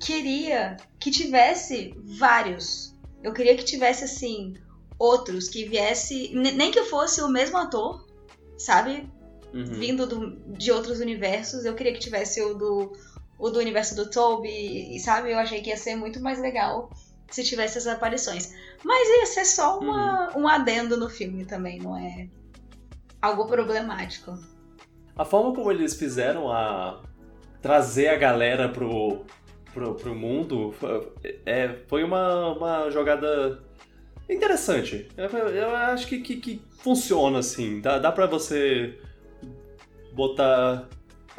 queria que tivesse vários. Eu queria que tivesse, assim, outros que viesse. ne- Nem que fosse o mesmo ator, sabe? Uhum. Vindo do- de outros universos. Eu queria que tivesse o do, o do universo do Toby, e sabe? Eu achei que ia ser muito mais legal se tivesse essas aparições. Mas ia ser só uma, um adendo no filme também, não é algo problemático. A forma como eles fizeram a trazer a galera pro, pro, pro mundo foi, é, foi uma, uma jogada interessante. Eu, eu acho que, que, que funciona assim. Dá, dá pra você botar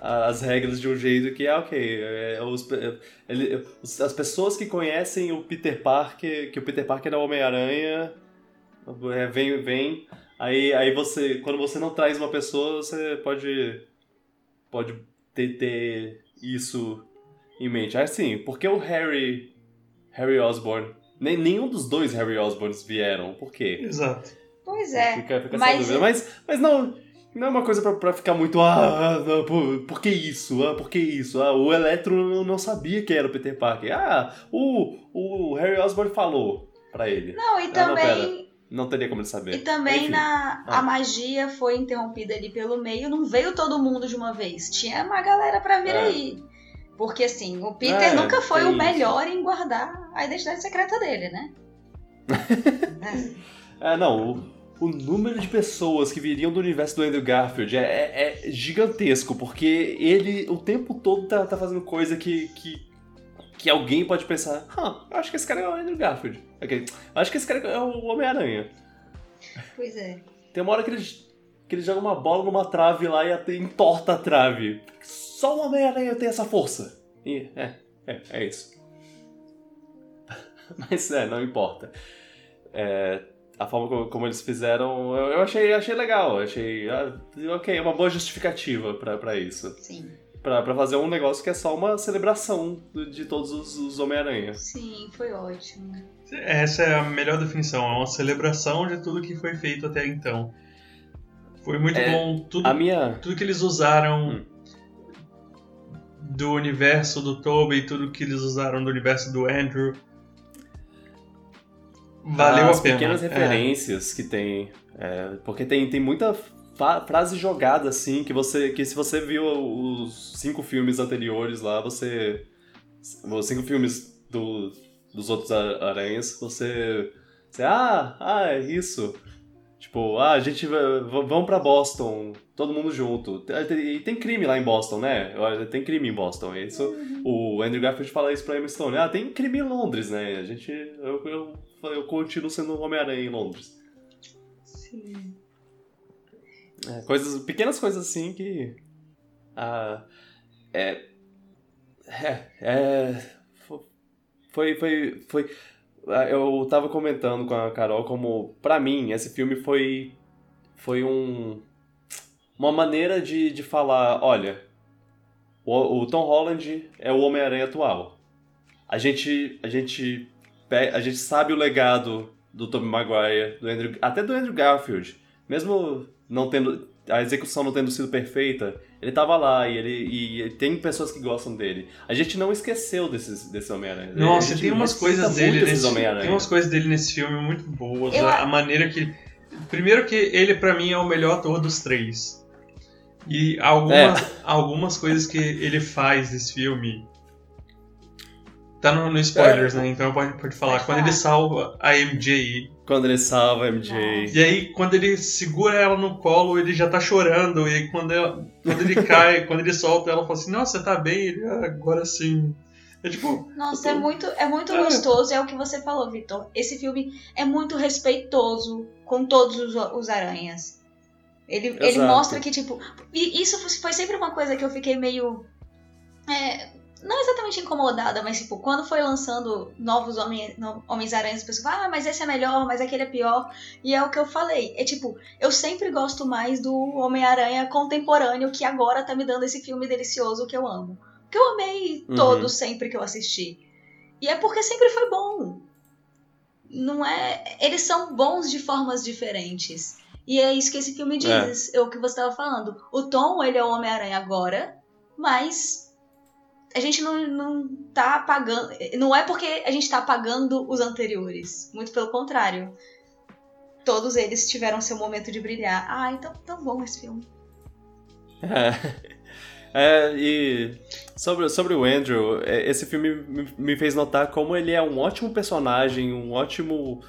as regras de um jeito que é ok. É, os- é, ele- os- as pessoas que conhecem o Peter Parker, que o Peter Parker é o Homem-Aranha, é, vem, vem. Aí, aí você, quando você não traz uma pessoa, você pode, pode ter, ter isso em mente. Assim, porque o Harry, Harry Osborn, nem, nenhum dos dois Harry Osborns vieram. Por quê? Exato. Pois é. Fica, fica mas- essa dúvida. Mas, mas não, não é uma coisa pra, pra ficar muito. Ah, ah, não, por, por que isso? Ah, por que isso? Ah, o Electro não, não sabia que era o Peter Parker. Ah, o, o Harry Osborn falou pra ele. Não, e não, também. Não teria como ele saber. E também Enfim. na, Ah. a magia foi interrompida ali pelo meio, não veio todo mundo de uma vez. Tinha uma galera pra vir É. aí. Porque assim, o Peter É, nunca foi o melhor em guardar a identidade secreta dele, né? É, não, o, o número de pessoas que viriam do universo do Andrew Garfield é, é- é gigantesco, porque ele o tempo todo tá, tá fazendo coisa que, que, que alguém pode pensar, ah, eu acho que esse cara é o Andrew Garfield. Ok, eu acho que esse cara é o Homem-Aranha. pois é. Tem uma hora que ele, que ele joga uma bola numa trave lá e entorta a trave. Só o Homem-Aranha tem essa força. E, é, é, é isso. Mas é, não importa. É, a forma como, como eles fizeram, eu, eu achei, achei legal. Achei, ah, ok, é uma boa justificativa pra, pra isso. Sim. Pra, pra fazer um negócio que é só uma celebração de, de todos os, os Homem-Aranha. Sim, foi ótimo. Essa é a melhor definição, é uma celebração de tudo que foi feito até então. Foi muito É, bom tudo, A minha. tudo que eles usaram Hum. do universo do Tobey, tudo que eles usaram do universo do Andrew. Valeu as a pena. pequenas É. referências que tem. é, porque tem, tem muita frase jogada, assim, que você. que se você viu os cinco filmes anteriores lá, você. Os cinco filmes do, dos outros aranhas, você. Você. Ah, ah, é isso. Tipo, ah, a gente vai- v- vamos pra Boston, todo mundo junto. E tem crime lá em Boston, né? Tem crime em Boston. é Isso, o Andrew Garfield fala isso pra Emma Stone. Ah, tem crime em Londres, né? A gente. Eu, eu, eu continuo sendo um Homem-Aranha em Londres. Sim. É, coisas, pequenas coisas assim que. Ah, é. É. é fo- foi. Foi. foi ah, eu tava comentando com a Carol como, pra mim, esse filme foi. Foi um. Uma maneira de, de falar: olha, o, o Tom Holland é o Homem-Aranha atual. A gente. A gente. A gente sabe o legado do Tobey Maguire, do Andrew, até do Andrew Garfield. Mesmo não tendo. A execução não tendo sido perfeita, ele tava lá e ele e tem pessoas que gostam dele. A gente não esqueceu desses, desse Homem-Aranha. Nossa, tem umas coisas dele nesse, tem umas coisas dele nesse filme muito boas. Eu- A, a maneira que primeiro que ele pra mim é o melhor ator dos três. E algumas algumas coisas que ele faz nesse filme tá no, no spoilers, né? Então pode pode falar. Quando ele salva a MJ Quando ele salva a MJ. e aí quando ele segura ela no colo, ele já tá chorando e aí quando ela- quando ele cai, quando ele solta ela fala assim: "Nossa, você tá bem?" Ele "Ah, agora sim. É tipo, Nossa, é muito, é muito É. gostoso, é o que você falou, Vitor. Esse filme é muito respeitoso com todos os, os aranhas. Ele, ele mostra que, tipo. E isso foi sempre uma coisa que eu fiquei meio. é, não exatamente incomodada, mas, tipo, quando foi lançando novos Homem- no- Homens-Aranhas, o pessoal fala, ah, mas esse é melhor, mas aquele é pior. E é o que eu falei. É tipo, eu sempre gosto mais do Homem-Aranha contemporâneo que agora tá me dando esse filme delicioso que eu amo. Que eu amei Uhum. todos sempre que eu assisti. E é porque sempre foi bom. Não é. Eles são bons de formas diferentes. E é isso que esse filme diz. É, o que você estava falando. O Tom, ele é o Homem-Aranha agora, mas a gente não, não tá apagando. Não é porque a gente tá apagando os anteriores. Muito pelo contrário. Todos eles tiveram seu momento de brilhar. Ah, então tão bom esse filme. É. É, e sobre, sobre o Andrew, é, esse filme me- me fez notar como ele é um ótimo personagem, um ótimo.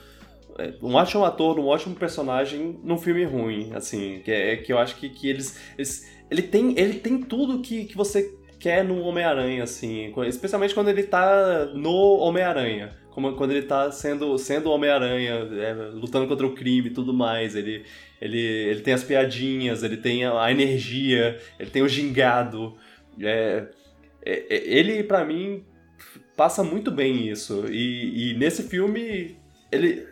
é, Um ótimo ator, um ótimo personagem num filme ruim, assim, que, é, que eu acho que, que eles, eles- Ele tem, ele tem tudo que, que você quer no Homem-Aranha, assim, especialmente quando ele tá no Homem-Aranha. Como quando ele tá sendo, sendo Homem-Aranha, é, lutando contra o crime e tudo mais. Ele, ele, ele tem as piadinhas, ele tem a, energia, ele tem o gingado. É, é- é- ele, pra mim, passa muito bem isso. E, e nesse filme, ele.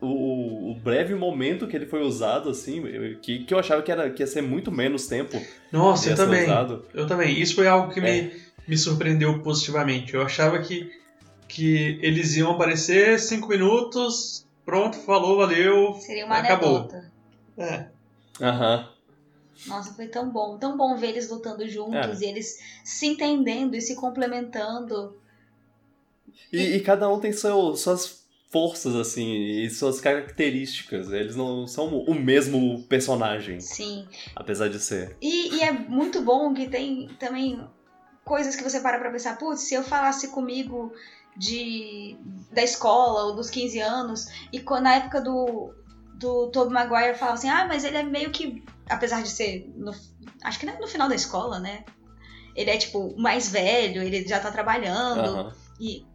O, o breve momento que ele foi usado, assim, que, que eu achava que, era, que ia ser muito menos tempo. Nossa, eu também. usado. Eu também. Isso foi algo que me, me surpreendeu positivamente. Eu achava que, que eles iam aparecer cinco minutos, pronto, falou, valeu. Seria uma Acabou. anedota. É. Aham. Nossa, foi tão bom. Tão bom ver eles lutando juntos e eles se entendendo e se complementando. E, e cada um tem seu, suas forças, assim, e suas características. Eles não são o mesmo personagem, Sim. apesar de ser. E, e é muito bom que tem também coisas que você para pra pensar, putz, se eu falasse comigo de da escola ou dos 15 anos, e quando, na época do, do Tobey Maguire falava assim, ah, mas ele é meio que, apesar de ser, no, acho que não é no final da escola, né? Ele é, tipo, mais velho, ele já tá trabalhando, Aham. e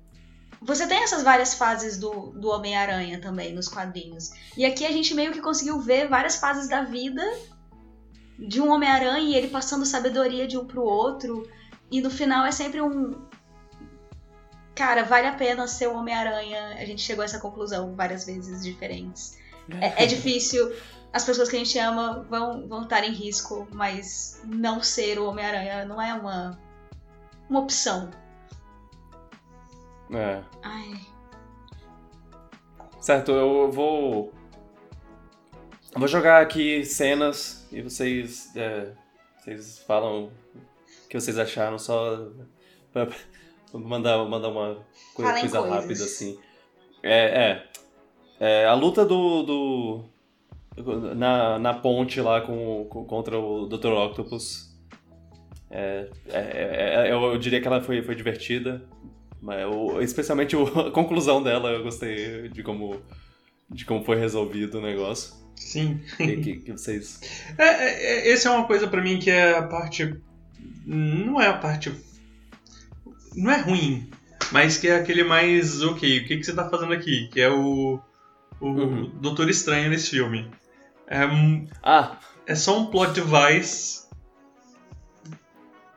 você tem essas várias fases do, do Homem-Aranha também nos quadrinhos. E aqui a gente meio que conseguiu ver várias fases da vida de um Homem-Aranha e ele passando sabedoria de um pro outro. E no final é sempre um. Cara, vale a pena ser o Homem-Aranha. A gente chegou a essa conclusão várias vezes diferentes. É, é difícil. As pessoas que a gente ama vão, vão estar em risco, mas não ser o Homem-Aranha não é uma, uma opção. É. Ai. Certo, eu vou. eu Vou jogar aqui cenas e vocês. é, vocês falam o que vocês acharam, só. Pra, mandar, mandar uma coisa coisas. rápida assim. É, é. É, a luta do. do na, na ponte lá com, com- contra o Dr. Octopus. É, é, é, é, eu, eu diria que ela foi, foi divertida. Mas eu- especialmente a conclusão dela, eu gostei de como, de como foi resolvido o negócio. Sim. Que, que, que vocês. É, é, é, esse é uma coisa pra mim que é a parte. Não é a parte. Não é ruim, mas que é aquele mais. Ok, o que, que você tá fazendo aqui? Que é o. O Uhum. Doutor Estranho nesse filme. É, Ah! é só um plot device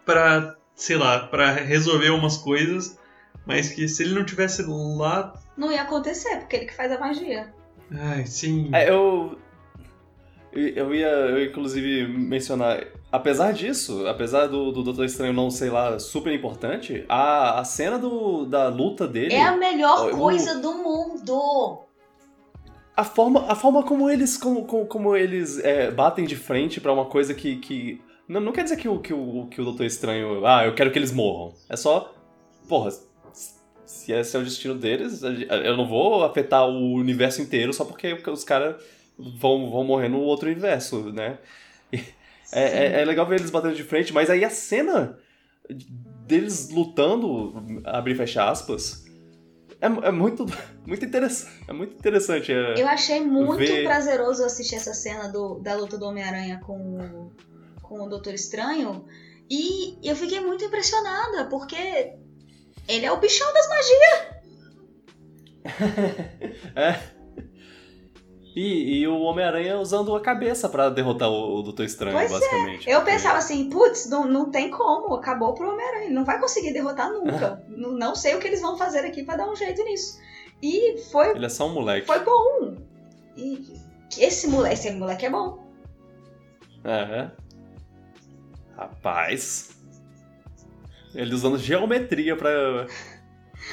pra, sei lá, pra resolver umas coisas, mas que se ele não tivesse lá. Não ia acontecer, porque ele que faz a magia. Ai, sim. É, eu. Eu ia, eu inclusive, mencionar. Apesar disso, apesar do, do Doutor Estranho não ser lá super importante, a, a cena do, da luta dele. É a melhor o- coisa do mundo. A forma, a forma como eles, como, como, como eles é, batem de frente pra uma coisa que. que não, não quer dizer que o, que, o, que o Doutor Estranho. Ah, eu quero que eles morram. É só. Porra, se esse é o destino deles, eu não vou afetar o universo inteiro só porque os caras vão, vão morrer no outro universo, né? É, é, é legal ver eles batendo de frente, mas aí a cena deles lutando, abrir e fechar aspas, é, é muito, muito interessante. É muito interessante. é- Eu achei muito Ver- prazeroso assistir essa cena do, da luta do Homem-Aranha com, o- com o Doutor Estranho. E eu fiquei muito impressionada, porque ele é o bichão das magias. É. E, e o Homem-Aranha usando a cabeça pra derrotar o, o Doutor Estranho, Pois é, basicamente. Eu Porque- pensava assim, putz, não, não tem como, acabou pro Homem-Aranha, não vai conseguir derrotar nunca. não, não sei o que eles vão fazer aqui pra dar um jeito nisso. E foi, Ele é só um moleque. foi bom. E esse moleque, esse moleque é bom. É, é. Rapaz. Ele usando geometria pra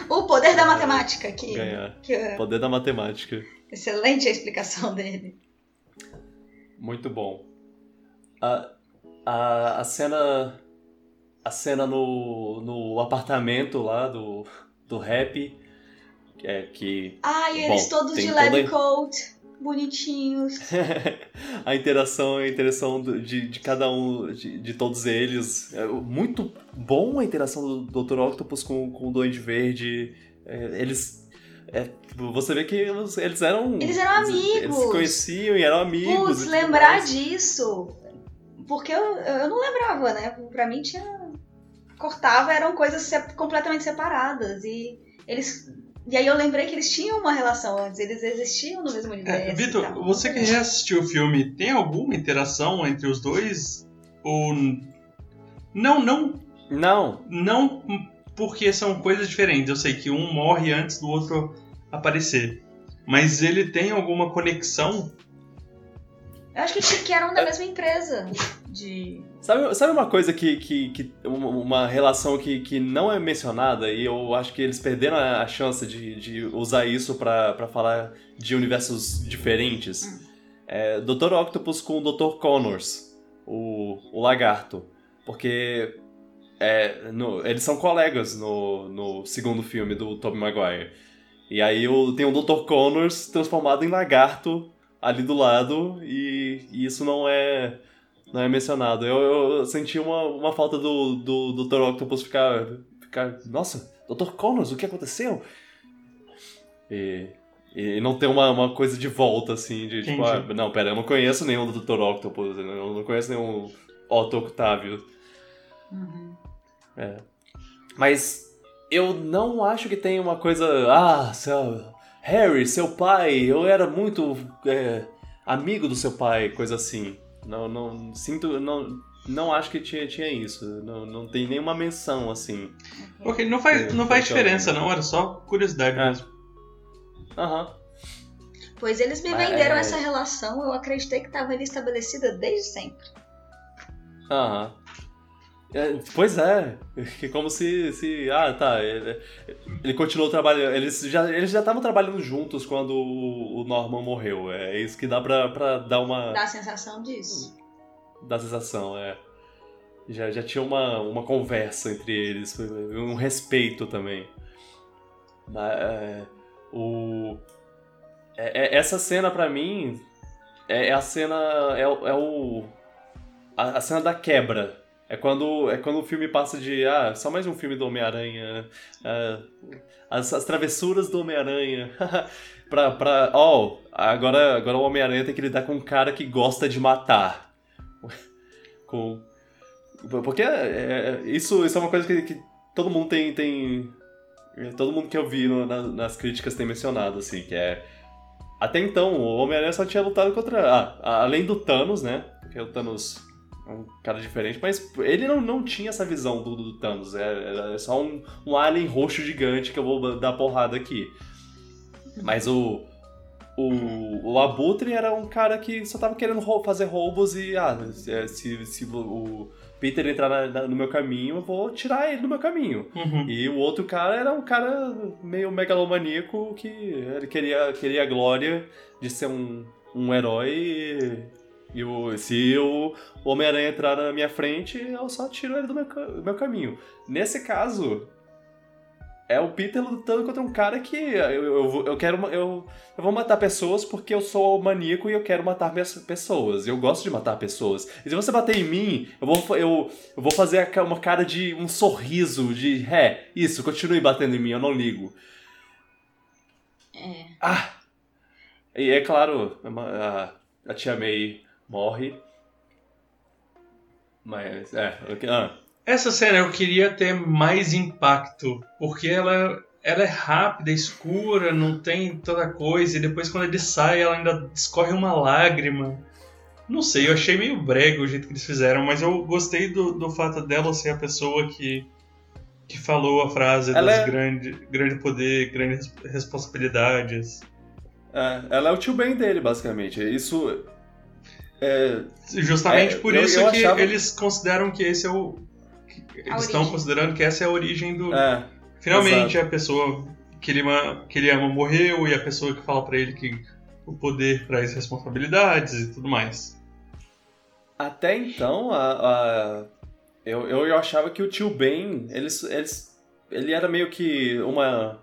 O poder da matemática, que, ganhar. que é Poder da matemática. excelente a explicação dele. Muito bom. A, a, a cena. A cena no, no apartamento lá do, do rap. É, que Ah, e eles Bom, todos de toda- lab coat, bonitinhos. a interação, a interação de, de cada um, de, de todos eles. É muito bom a interação do Dr. Octopus com, com o Duende Verde. É, eles. é, você vê que eles, eles eram. Eles eram Eles se amigos. conheciam e eram amigos. Putz, lembrar mais. disso. Porque eu, eu não lembrava, né? Pra mim tinha. Cortava, eram coisas se- completamente separadas. E eles. E aí eu lembrei que eles tinham uma relação antes, eles existiam no mesmo universo. É, Vitor, você que reassistiu o filme, tem alguma interação entre os dois? Ou. Não, não, Não, não porque são coisas diferentes. Eu sei que um morre antes do outro aparecer. Mas ele tem alguma conexão? Eu acho que, que eram da mesma empresa. De. Sabe, sabe uma coisa que. que, que uma, relação que, que não é mencionada e eu acho que eles perderam a, chance de, de usar isso pra, pra falar de universos diferentes? É Dr. Octopus com o Dr. Connors, o, o lagarto. Porque é, no- eles são colegas no, no segundo filme do Tobey Maguire. E aí tem o Dr. Connors transformado em lagarto ali do lado e, e isso não é não é mencionado. Eu, eu senti uma, uma falta do, do Dr. Octopus ficar, ficar. Nossa, Dr. Connors, o que aconteceu? E, e não ter uma, uma coisa de volta, assim, de tipo, ah, Entendi. não, pera, eu não conheço nenhum do Dr. Octopus, eu não conheço nenhum Otto Octavio. É. Mas eu não acho que tem uma coisa. Ah, seu, Harry, seu pai, eu era muito é, amigo do seu pai, coisa assim. Não, não sinto, não, não acho que tinha, tinha isso. Não, não tem nenhuma menção assim. Ok, não faz, É, não faz então- diferença, não. Era só curiosidade É. mesmo. Aham. Pois eles me venderam essa relação, eu acreditei que estava ali estabelecida desde sempre. Aham. É, pois é, como se, se. Ah, tá. Ele, ele continuou trabalhando. Eles já eles já estavam trabalhando juntos quando o Norman morreu. É isso que dá pra, pra dar uma. Dá a sensação disso. da sensação, é. Já, já tinha uma, uma conversa entre eles, um respeito também. Mas, é, o, é- é- essa cena pra mim é, é a cena. É, o- é o. A, a cena da quebra. É quando, é quando o filme passa de. Ah, só mais um filme do Homem-Aranha. ah, as, as travessuras do Homem-Aranha. pra. pra oh, agora, agora o Homem-Aranha tem que lidar com um cara que gosta de matar com porque é, é, isso, isso é uma coisa que, que todo mundo tem tem todo mundo que eu vi no- na- nas críticas tem mencionado assim que é até então o Homem-Aranha só tinha lutado contra ah, além do Thanos né porque o Thanos um cara diferente mas ele não, não tinha essa visão do, do Thanos é, era só um, um alien roxo gigante que eu vou dar porrada aqui mas o o, o Abutre era um cara que só tava querendo rou- fazer roubos e, ah, se, se, o Peter entrar na- na- no meu caminho, eu vou tirar ele do meu caminho. Uhum. E o outro cara era um cara meio megalomaníaco que ele queria, queria a glória de ser um, um herói e, o, se o Homem-Aranha entrar na minha frente, eu só tiro ele do meu, do meu caminho. Nesse caso, é o Peter lutando contra um cara que eu, eu, eu quero. Eu, eu vou matar pessoas porque eu sou maníaco e eu quero matar minhas pessoas. Eu gosto de matar pessoas. E se você bater em mim, eu vou, eu, eu vou fazer a uma cara de um sorriso de é, isso, continue batendo em mim, eu não ligo. É. Ah! E é claro, a, a tia May morre. Mas, é. ok, Ah, Essa cena eu queria ter mais impacto, porque ela ela é rápida, escura, não tem toda coisa, e depois quando ele sai, ela ainda escorre uma lágrima. Não sei, eu achei meio brega o jeito que eles fizeram, mas eu gostei do, do fato dela ser a pessoa que, que falou a frase Ela das é- grande, grande poder, grandes responsabilidades. É, ela é o tio Ben dele, basicamente. Isso. É, Justamente É, por eu- isso eu que achava- eles consideram que esse é o. Eles estão considerando que essa é a origem do. é, Finalmente a pessoa que ele, ma- que ele ama morreu e a pessoa que fala pra ele que o poder traz responsabilidades e tudo mais. Até então, a, a- eu, eu, eu achava que o tio Ben, eles, eles, ele era meio que uma.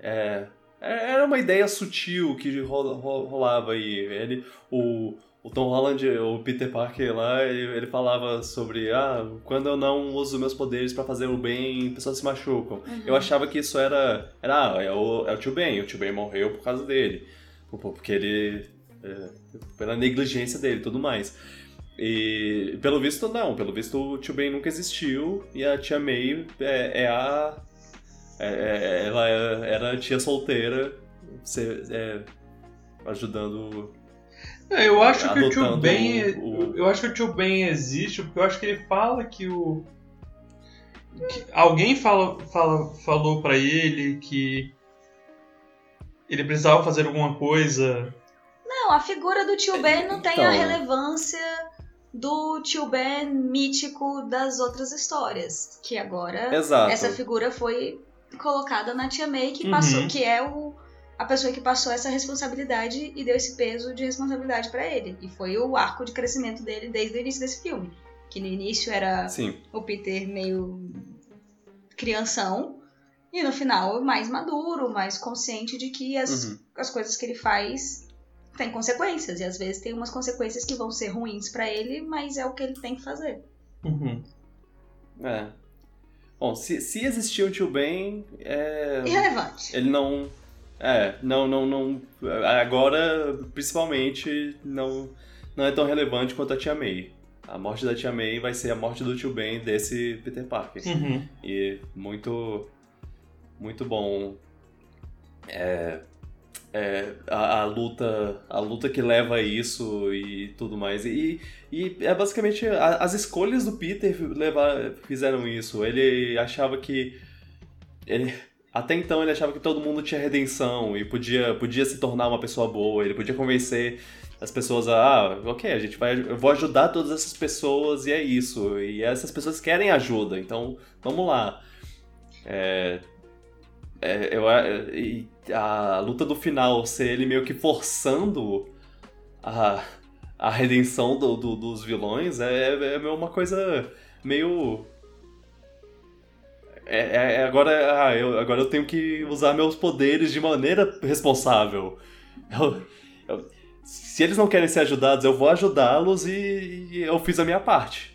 é, era uma ideia sutil que ro- ro- rolava aí. Ele, o, o Tom Holland, o Peter Parker lá, ele, ele falava sobre: ah, quando eu não uso meus poderes pra fazer o bem, pessoas se machucam. Eu achava que isso era. era ah, é, o, é o tio Ben, o tio Ben morreu por causa dele. Por- por- Porque ele. é, pela negligência dele e tudo mais. E pelo visto, não. Pelo visto, o tio Ben nunca existiu e a tia May é, é a. é- é- ela é- era a tia solteira se- é, ajudando. É, eu acho que o tio Ben. o- o- Eu acho que o tio Ben existe porque eu acho que ele fala que o. que alguém fala, fala, falou pra ele que ele precisava fazer alguma coisa. Não, a figura do tio Ben não tem a Então. relevância do tio Ben mítico das outras histórias. Que agora Exato. essa figura foi colocada na tia May, que Uhum. passou, que é o, a pessoa que passou essa responsabilidade e deu esse peso de responsabilidade pra ele. E foi o arco de crescimento dele desde o início desse filme. Que no início era Sim. o Peter meio crianção. E no final, mais maduro, mais consciente de que as, Uhum. as coisas que ele faz têm consequências. E às vezes tem umas consequências que vão ser ruins pra ele, mas é o que ele tem que fazer. Uhum. É. Bom, se, se existia um tio Ben, é, Irrelevante. ele não. É, não, não, não. Agora, principalmente, não, não é tão relevante quanto a tia May. A morte da tia May vai ser a morte do tio Ben desse Peter Parker. Uhum. E muito. Muito bom. É, é, a, a luta a luta que leva a isso e tudo mais. E, e é basicamente a- as escolhas do Peter levar, fizeram isso. Ele achava que. Ele, até então ele achava que todo mundo tinha redenção e podia, podia se tornar uma pessoa boa. Ele podia convencer as pessoas a, ah, ok, a gente vai, eu vou ajudar todas essas pessoas e é isso. E essas pessoas querem ajuda, então vamos lá. É, é, eu, a- e a luta do final ser ele meio que forçando a, a redenção do- do- dos vilões é, é uma coisa meio. É, é- é agora, ah, eu, agora eu tenho que usar meus poderes de maneira responsável. Eu- eu- se eles não querem ser ajudados, eu vou ajudá-los e, e eu fiz a minha parte.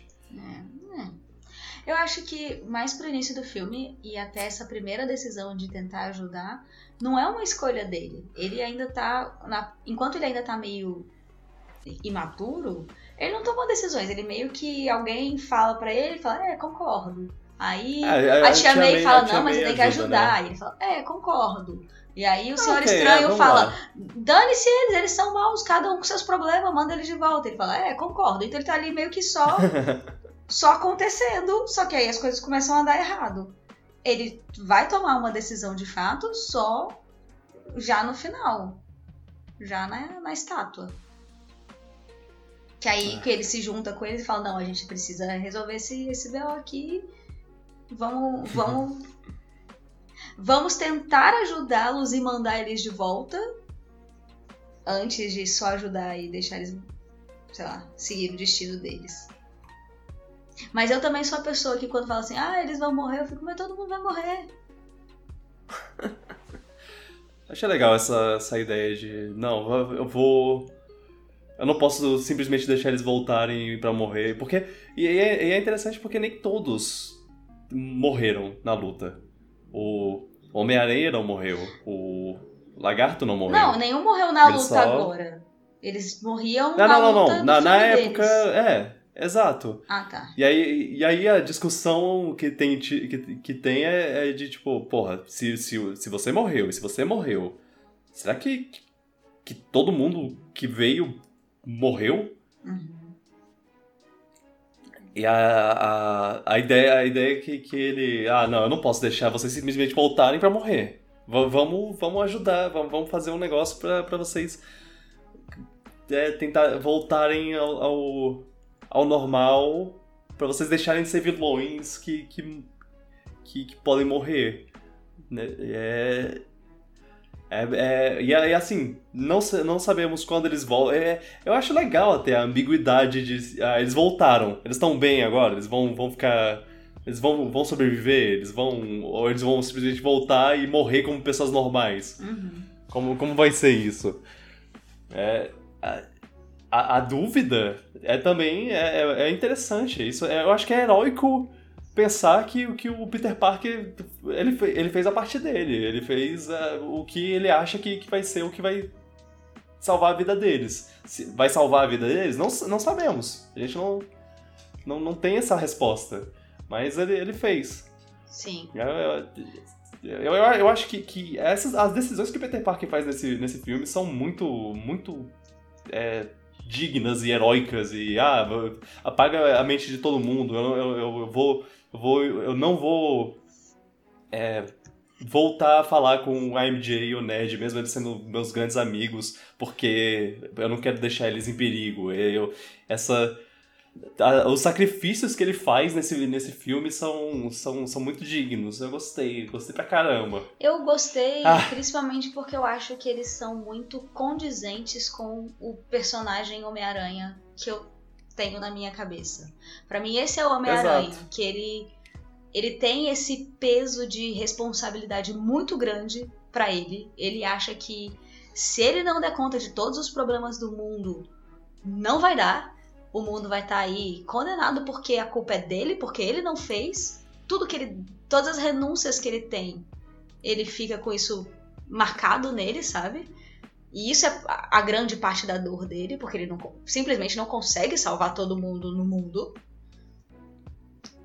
Eu acho que mais pro início do filme e até essa primeira decisão de tentar ajudar, não é uma escolha dele. Ele ainda tá. na- enquanto ele ainda tá meio imaturo, ele não tomou decisões. Ele meio que alguém fala pra ele fala, é, concordo. Aí É, a, tia May fala, a tia não, mas você tem que ajuda, ajudar. né? E ele fala, é, concordo. E aí o senhor Ok, é, estranho vamos fala, dane-se eles, eles são maus, cada um com seus problemas, manda eles de volta. Ele fala, é, concordo. Então ele tá ali meio que só, só acontecendo, só que aí as coisas começam a dar errado. Ele vai tomar uma decisão de fato só já no final. Já na, na estátua. Que aí que ele se junta com eles e fala, não, a gente precisa resolver esse, esse BO aqui. Vamos, vamos, vamos tentar ajudá-los e mandar eles de volta. Antes de só ajudar e deixar eles, sei lá, seguir o destino deles. Mas eu também sou a pessoa que quando fala assim, ah, eles vão morrer, eu fico, mas todo mundo vai morrer. Achei legal essa, essa ideia de. Não, eu vou. Eu não posso simplesmente deixar eles voltarem pra morrer. Porque. É, e é interessante porque nem todos morreram na luta. O Homem-Aranha não morreu. O Lagarto não morreu. Não, nenhum morreu na Eles luta só- agora. Eles morriam Não, na não, não, luta não. Na, na época. deles. É. Exato. Ah, tá. E aí, e aí a discussão que tem, que, que tem é, é de tipo, porra, se, se, se você morreu e se você morreu, será que, que todo mundo que veio morreu? Uhum. E a, a, a ideia, a ideia é que, que ele. Ah, não, eu não posso deixar vocês simplesmente voltarem pra morrer. Va- vamos, vamos ajudar, vamos, fazer um negócio pra vocês é, tentar voltarem ao, ao, ao normal, pra vocês deixarem de ser vilões que, que, que, que podem morrer. Né? É, é, é, e aí, assim, não, não sabemos quando eles voltam. É, eu acho legal até a ambiguidade de. Ah, eles voltaram, eles estão bem agora, eles vão, vão ficar. Eles vão, vão sobreviver, eles vão. Ou eles vão simplesmente voltar e morrer como pessoas normais. Uhum. Como, como vai ser isso? É, a, a, a dúvida é também é, é- é interessante. Isso, é- eu acho que é heróico pensar que, que o Peter Parker ele, ele fez a parte dele. Ele fez ah, o que ele acha que, que vai ser o que vai salvar a vida deles. Se vai salvar a vida deles? Não, não sabemos. A gente não, não, não tem essa resposta. Mas ele, ele fez. Sim. Eu, eu, eu, eu- eu acho que, que essas, as decisões que o Peter Parker faz nesse, nesse filme são muito, muito é, dignas e heróicas e ah, apaga a mente de todo mundo. Eu, eu, eu, vou, vou, eu não vou é, voltar a falar com a MJ e o Ned, mesmo eles sendo meus grandes amigos, porque eu não quero deixar eles em perigo. Eu, essa a- os sacrifícios que ele faz nesse, nesse filme são, são, são muito dignos. Eu gostei, gostei pra caramba. Eu gostei, Ah. principalmente porque eu acho que eles são muito condizentes com o personagem Homem-Aranha que eu tenho na minha cabeça. Pra mim, esse é o Homem-Aranha, que ele, ele tem esse peso de responsabilidade muito grande pra ele. Ele acha que se ele não der conta de todos os problemas do mundo, não vai dar. O mundo vai estar aí condenado porque a culpa é dele, porque ele não fez. Tudo que ele. Todas as renúncias que ele tem, ele fica com isso marcado nele, sabe? E isso é a grande parte da dor dele, porque ele não, simplesmente não consegue salvar todo mundo no mundo.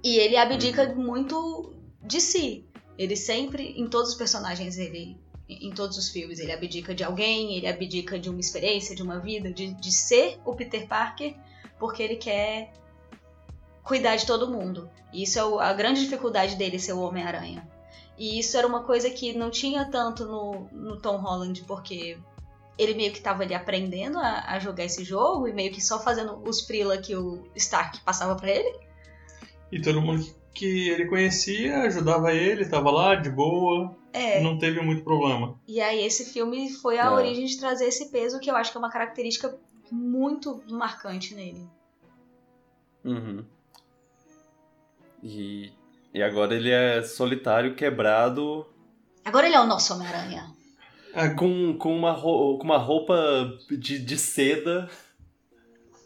E ele abdica muito de si. Ele sempre, em todos os personagens, ele. Em todos os filmes, ele abdica de alguém, ele abdica de uma experiência, de uma vida, de, de ser o Peter Parker, porque ele quer cuidar de todo mundo. E isso é o- a grande dificuldade dele ser o Homem-Aranha. E isso era uma coisa que não tinha tanto no, no Tom Holland, porque ele meio que tava ali aprendendo a, a jogar esse jogo e meio que só fazendo os frila que o Stark passava pra ele. E todo mundo que ele conhecia ajudava ele, tava lá de boa, É. não teve muito problema. E aí esse filme foi a É. origem de trazer esse peso que eu acho que é uma característica muito marcante nele. Uhum. E, e agora ele é solitário, quebrado, Agora ele é o nosso Homem-Aranha. com, com, uma, ro- com uma roupa de, de seda.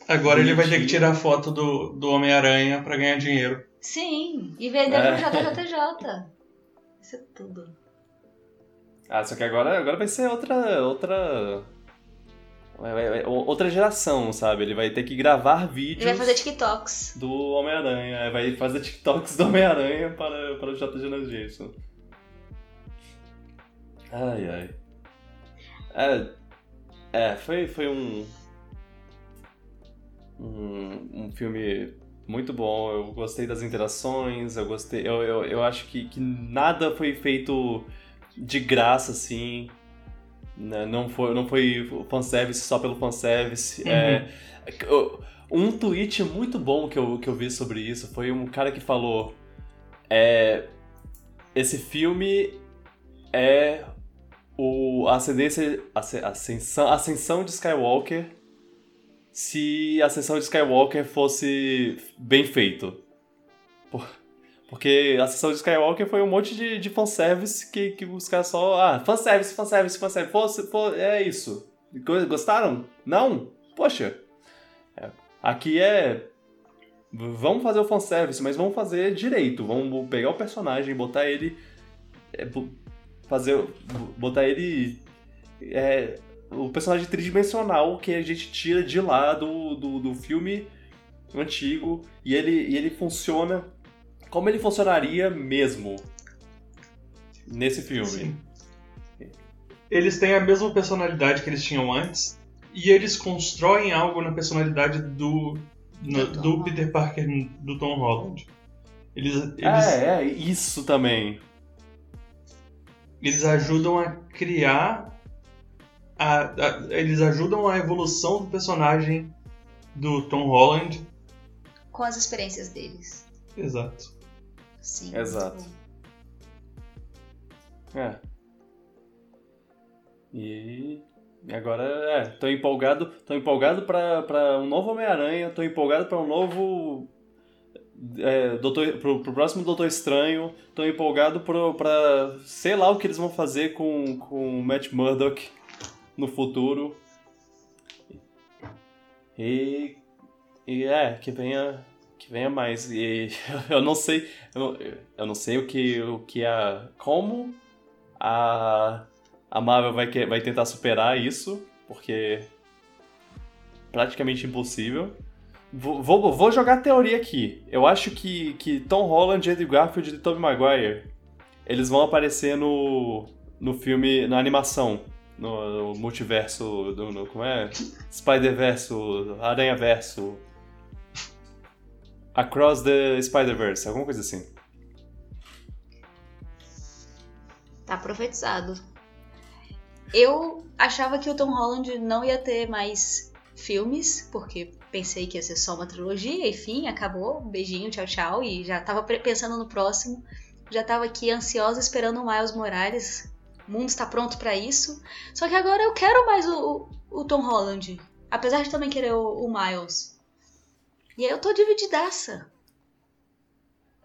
Agora ele vai ter que tirar foto do, do Homem-Aranha pra ganhar dinheiro. Sim, e vender É. pro JJJ. Isso é tudo. Ah, só que agora, agora vai ser outra. outra. Vai- vai- vai- outra geração, sabe? Ele vai ter que gravar Ele vídeos vai fazer TikToks. do Homem-Aranha. Vai fazer TikToks do Homem-Aranha para, para o J. Jonas Jameson. Ai, ai. É, é foi, foi um, um. um filme muito bom. Eu gostei das interações, eu gostei. Eu, eu, eu acho que, que nada foi feito de graça, assim. Né? Não foi, não foi fanservice só pelo fanservice. É, eu- um tweet muito bom que eu, que eu vi sobre isso foi um cara que falou: é, Esse filme é o, a ascendência, asce- ascensão, ascensão de Skywalker se a ascensão de Skywalker fosse bem feito. Por- Porque a ascensão de Skywalker foi um monte de, de fanservice que, que os caras só. Ah, fanservice, fanservice, fanservice. Fosse, fo- é isso. Go- Gostaram? Não? Poxa. É, Aqui é. Vamos fazer o fanservice, mas vamos fazer direito. Vamos pegar o personagem, botar ele. é, fazer. botar ele. É, o personagem tridimensional que a gente tira de lá do, do, do filme antigo e ele, e ele funciona como ele funcionaria mesmo nesse filme. Sim. Eles têm a mesma personalidade que eles tinham antes e eles constroem algo na personalidade do, no- Do Tom do Holland. Peter Parker do Tom Holland. Eles, eles, É, é, isso também. eles ajudam a criar. A, a- eles ajudam a evolução do personagem do Tom Holland. Com as experiências deles. Exato. Sim. Exato. É. E agora, é, tô empolgado, tô empolgado pra, pra um novo Homem-Aranha, tô empolgado pra um novo é, Doutor, pro, pro próximo Doutor Estranho, tô empolgado pro, pra sei lá o que eles vão fazer com, com o Matt Murdock no futuro. E, e é, que venha venha mais. E eu não sei, eu, não sei o que o que a como a a Marvel vai que- vai tentar superar isso, porque praticamente impossível. Vou, vou, vou jogar teoria aqui. Eu acho que, que Tom Holland, Andrew Garfield e Tobey Maguire eles vão aparecer no, no filme, na animação, no, no multiverso, do, no, como é? Spider-Verso, Aranha-Verso, Across the Spider-Verse, alguma coisa assim. Tá profetizado. Eu achava que o Tom Holland não ia ter mais filmes, porque pensei que ia ser só uma trilogia, enfim, acabou. Beijinho, tchau, tchau. E já tava pensando no próximo. Já tava aqui ansiosa esperando o Miles Morales. O mundo está pronto pra isso. Só que agora eu quero mais o, o, o Tom Holland. Apesar de também querer o, o Miles. E aí eu tô divididaça.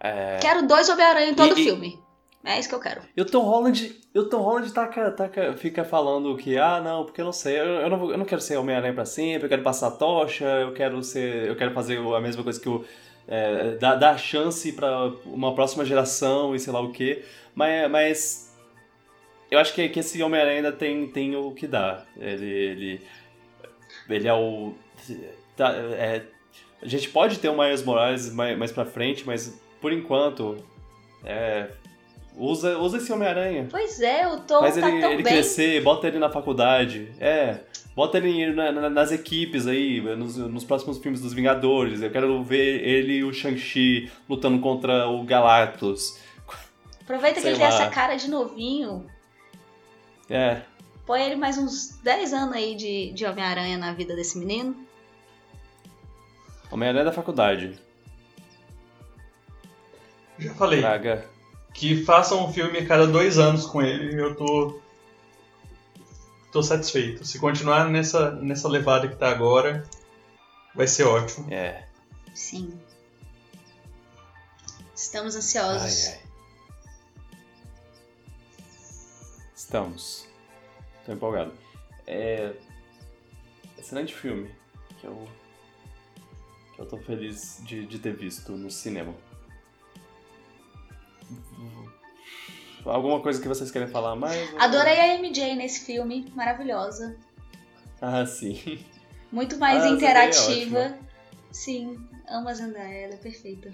É... Quero dois Homem-Aranha em todo E- e- filme. É isso que eu quero. E o Tom Holland, e o Tom Holland taca, taca, fica falando que, ah, não, porque eu não sei, eu, eu não, eu não quero ser Homem-Aranha pra sempre, eu quero passar a tocha, eu quero ser. Eu quero fazer a mesma coisa que o. É, dar, dar chance pra uma próxima geração e sei lá o quê. Mas, mas eu acho que, que esse Homem-Aranha ainda tem, tem o que dar. Ele. Ele, ele é o. tá, é, a gente pode ter o Miles Morales mais, mais pra frente, mas por enquanto. É, usa, usa esse Homem-Aranha. Pois é, o Tom Faz tá ele, tão ele bem. crescer, bota ele na faculdade. É. Bota ele na- na- nas equipes aí, nos, nos próximos filmes dos Vingadores. Eu quero ver ele e o Shang-Chi lutando contra o Galactus. Aproveita que Sei ele tem lá. essa cara de novinho. É. Põe ele mais uns 10 anos aí de, de Homem-Aranha na vida desse menino. Homem-Aranha da faculdade. Já falei. Praga. Que façam um filme a cada dois anos com ele, eu tô. tô satisfeito. Se continuar nessa, nessa levada que tá agora, vai ser ótimo. É. Sim. Estamos ansiosos. Ai, ai. Estamos. Tô empolgado. É. Excelente filme. Que eu. Que eu tô feliz de, de ter visto no cinema. Alguma coisa que vocês querem falar mais? Adorei a MJ nesse filme, maravilhosa. Ah, sim. Muito mais Ah, a Zendaya é interativa. Sim, amo a Zendaya, ela é perfeita.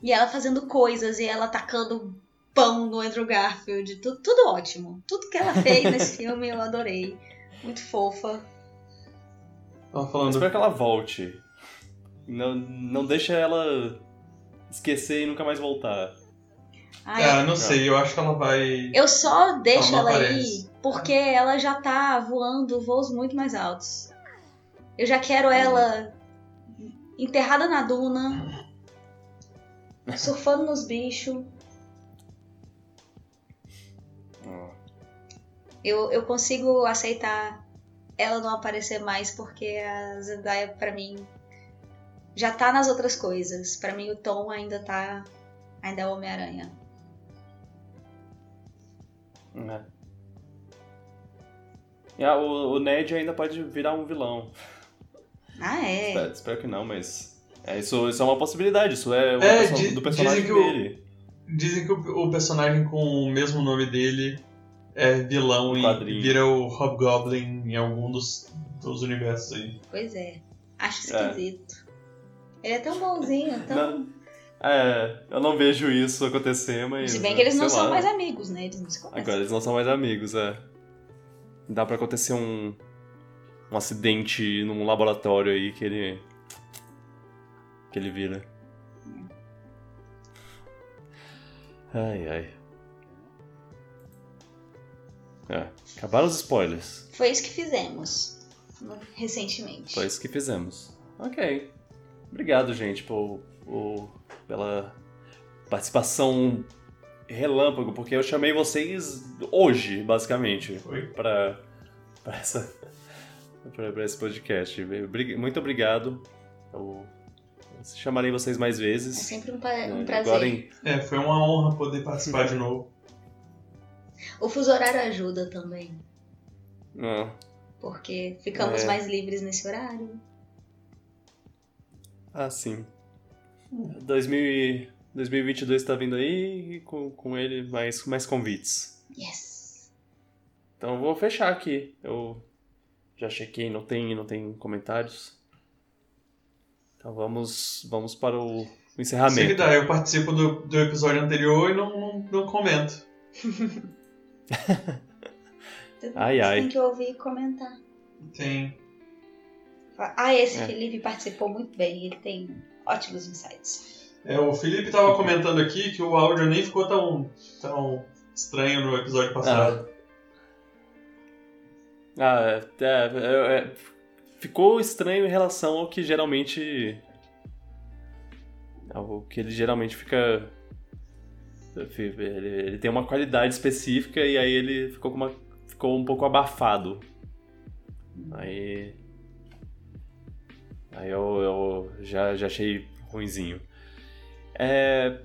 E ela fazendo coisas e ela tacando pão no Andrew Garfield, tudo, tudo ótimo. Tudo que ela fez nesse filme eu adorei. Muito fofa. Tava Eu falando. espero que ela volte. Não, não deixa ela esquecer e nunca mais voltar. Ai, Ah, não sei, eu acho que ela vai. Eu só deixo Ela não ela ir porque ela já tá voando voos muito mais altos. Eu já quero ela enterrada na duna, surfando nos bichos. Ó. Eu, eu consigo aceitar ela não aparecer mais porque a Zendaya, pra mim, já tá nas outras coisas. Pra mim, o Tom ainda tá. Ainda é o Homem-Aranha. É. E, ah, o, o Ned ainda pode virar um vilão. Ah, é. Espero, espero que não, mas. É, isso, isso é uma possibilidade, isso é, uma É, perso- do personagem dizem que o- dele. Dizem que o, o personagem com o mesmo nome dele é vilão e quadrinho. vira o Hobgoblin em algum dos, dos universos aí. Pois é. Acho É. esquisito. Ele é tão bonzinho, tão. Não, é, eu não vejo isso acontecer, mas. Se bem que eles não sei são lá. mais amigos, né? Eles não se conhecem. Agora eles não são mais amigos, é. Dá pra acontecer um. Um acidente num laboratório aí que ele. Que ele vira. Ai, ai. É, acabaram os spoilers. Foi isso que fizemos recentemente. Foi isso que fizemos. Ok. Obrigado, gente, por, por- pela participação relâmpago, porque eu chamei vocês hoje, basicamente, Foi. para para essa pra, pra esse podcast. Muito obrigado. Eu chamarei vocês mais É vezes. sempre um, pa- um É, prazer. Agora em, É, foi uma honra poder participar de novo. O fuso horário ajuda também. ah, Porque ficamos É. mais livres nesse horário. ah, sim. 2000 e- 2022 tá vindo aí e com, com ele mais, mais convites. Yes! Então eu vou fechar aqui. Eu já chequei, não tem, não tem comentários. Então vamos, vamos para o Se encerramento. dá, eu participo do, do episódio anterior e não, não, não comento. Ai, ai. tem que ouvir e comentar. Tem. Ah, esse É. Felipe participou muito bem. Ele tem ótimos insights. É, o Felipe tava comentando aqui que o áudio nem ficou tão, tão estranho no episódio passado. Ah, é, é, é, ficou estranho em relação ao que geralmente. ao que ele geralmente fica. Ele, ele tem uma qualidade específica e aí ele ficou, uma, ficou um pouco abafado. Aí. Aí eu, eu já, já achei ruinzinho. É,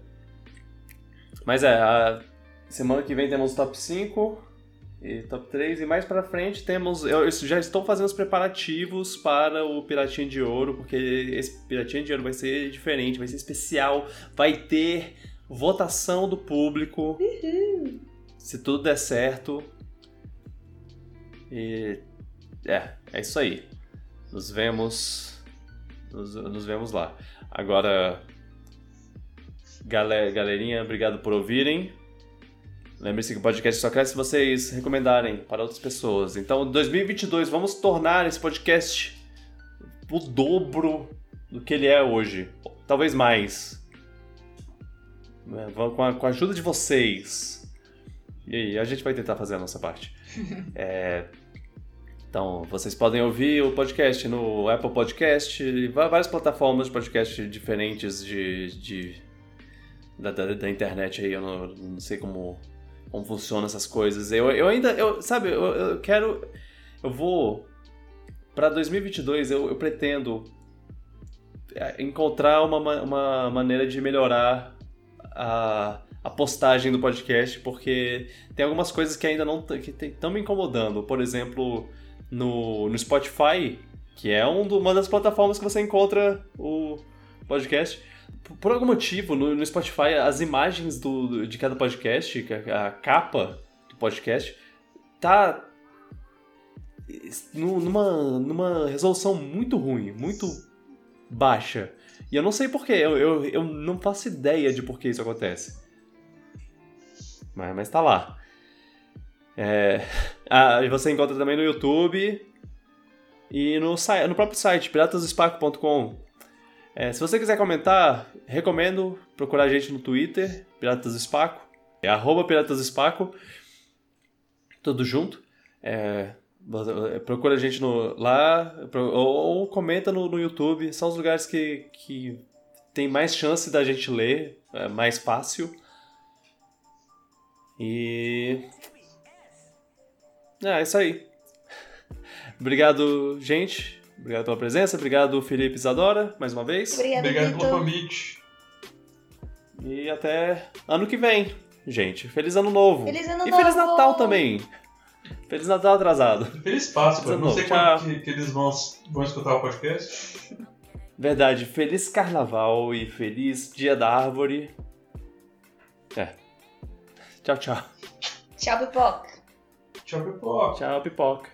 mas é, a semana que vem temos top 5 e top 3 e mais pra frente temos eu, eu já estou fazendo os preparativos para o Piratinha de Ouro, porque esse Piratinha de Ouro vai ser diferente, vai ser especial, vai ter votação do público. Se tudo der certo. E é, é isso aí. Nos vemos nos, nos vemos lá. Agora Gale- galerinha, obrigado por ouvirem. Lembre-se que o podcast só cresce se vocês recomendarem para outras pessoas. Então, em 2022, vamos tornar esse podcast o dobro do que ele é hoje. Talvez mais. Né, Com a, com a ajuda de vocês. E a gente vai tentar fazer a nossa parte. É, então, vocês podem ouvir o podcast no Apple Podcast, várias plataformas de podcast diferentes de, de- da, da- da internet aí. Eu não, não sei como, como funcionam essas coisas. Eu, eu ainda, eu, sabe, eu, eu quero. Eu vou. Pra 2022, eu, eu pretendo é, encontrar uma, ma- uma maneira de melhorar a, a postagem do podcast, porque tem algumas coisas que ainda não estão me incomodando. Por exemplo, no, no Spotify, que é um do- uma das plataformas que você encontra o podcast. Por- algum motivo, no, no Spotify, as imagens do, de cada podcast, a, a capa do podcast, tá nu- numa, numa resolução muito ruim, muito baixa. E eu não sei porquê, eu, eu, eu não faço ideia de por que isso acontece. Mas, mas tá lá. É, ah, você encontra também no YouTube e no, no próprio site, piratasdospaco.com. É, se você quiser comentar, recomendo procurar a gente no Twitter, Piratas Espaco, é arroba Piratas Espaco, tudo junto. É, procura a gente no, lá ou, ou comenta no, no YouTube, são os lugares que, que tem mais chance da gente ler, é mais fácil. E. É, é isso aí. Obrigado, gente. Obrigado pela presença. Obrigado, Felipe Isadora, mais uma vez. Obrigada, Obrigado pelo convite. E até ano que vem, gente. Feliz ano novo. Feliz ano e novo! Feliz Natal também. Feliz Natal atrasado. Feliz Páscoa. Não sei quando que, que eles vão, vão escutar o podcast. Verdade, feliz carnaval e feliz dia da árvore. É. Tchau, tchau. Tchau, pipoca. Tchau, pipoca. Tchau, pipoca.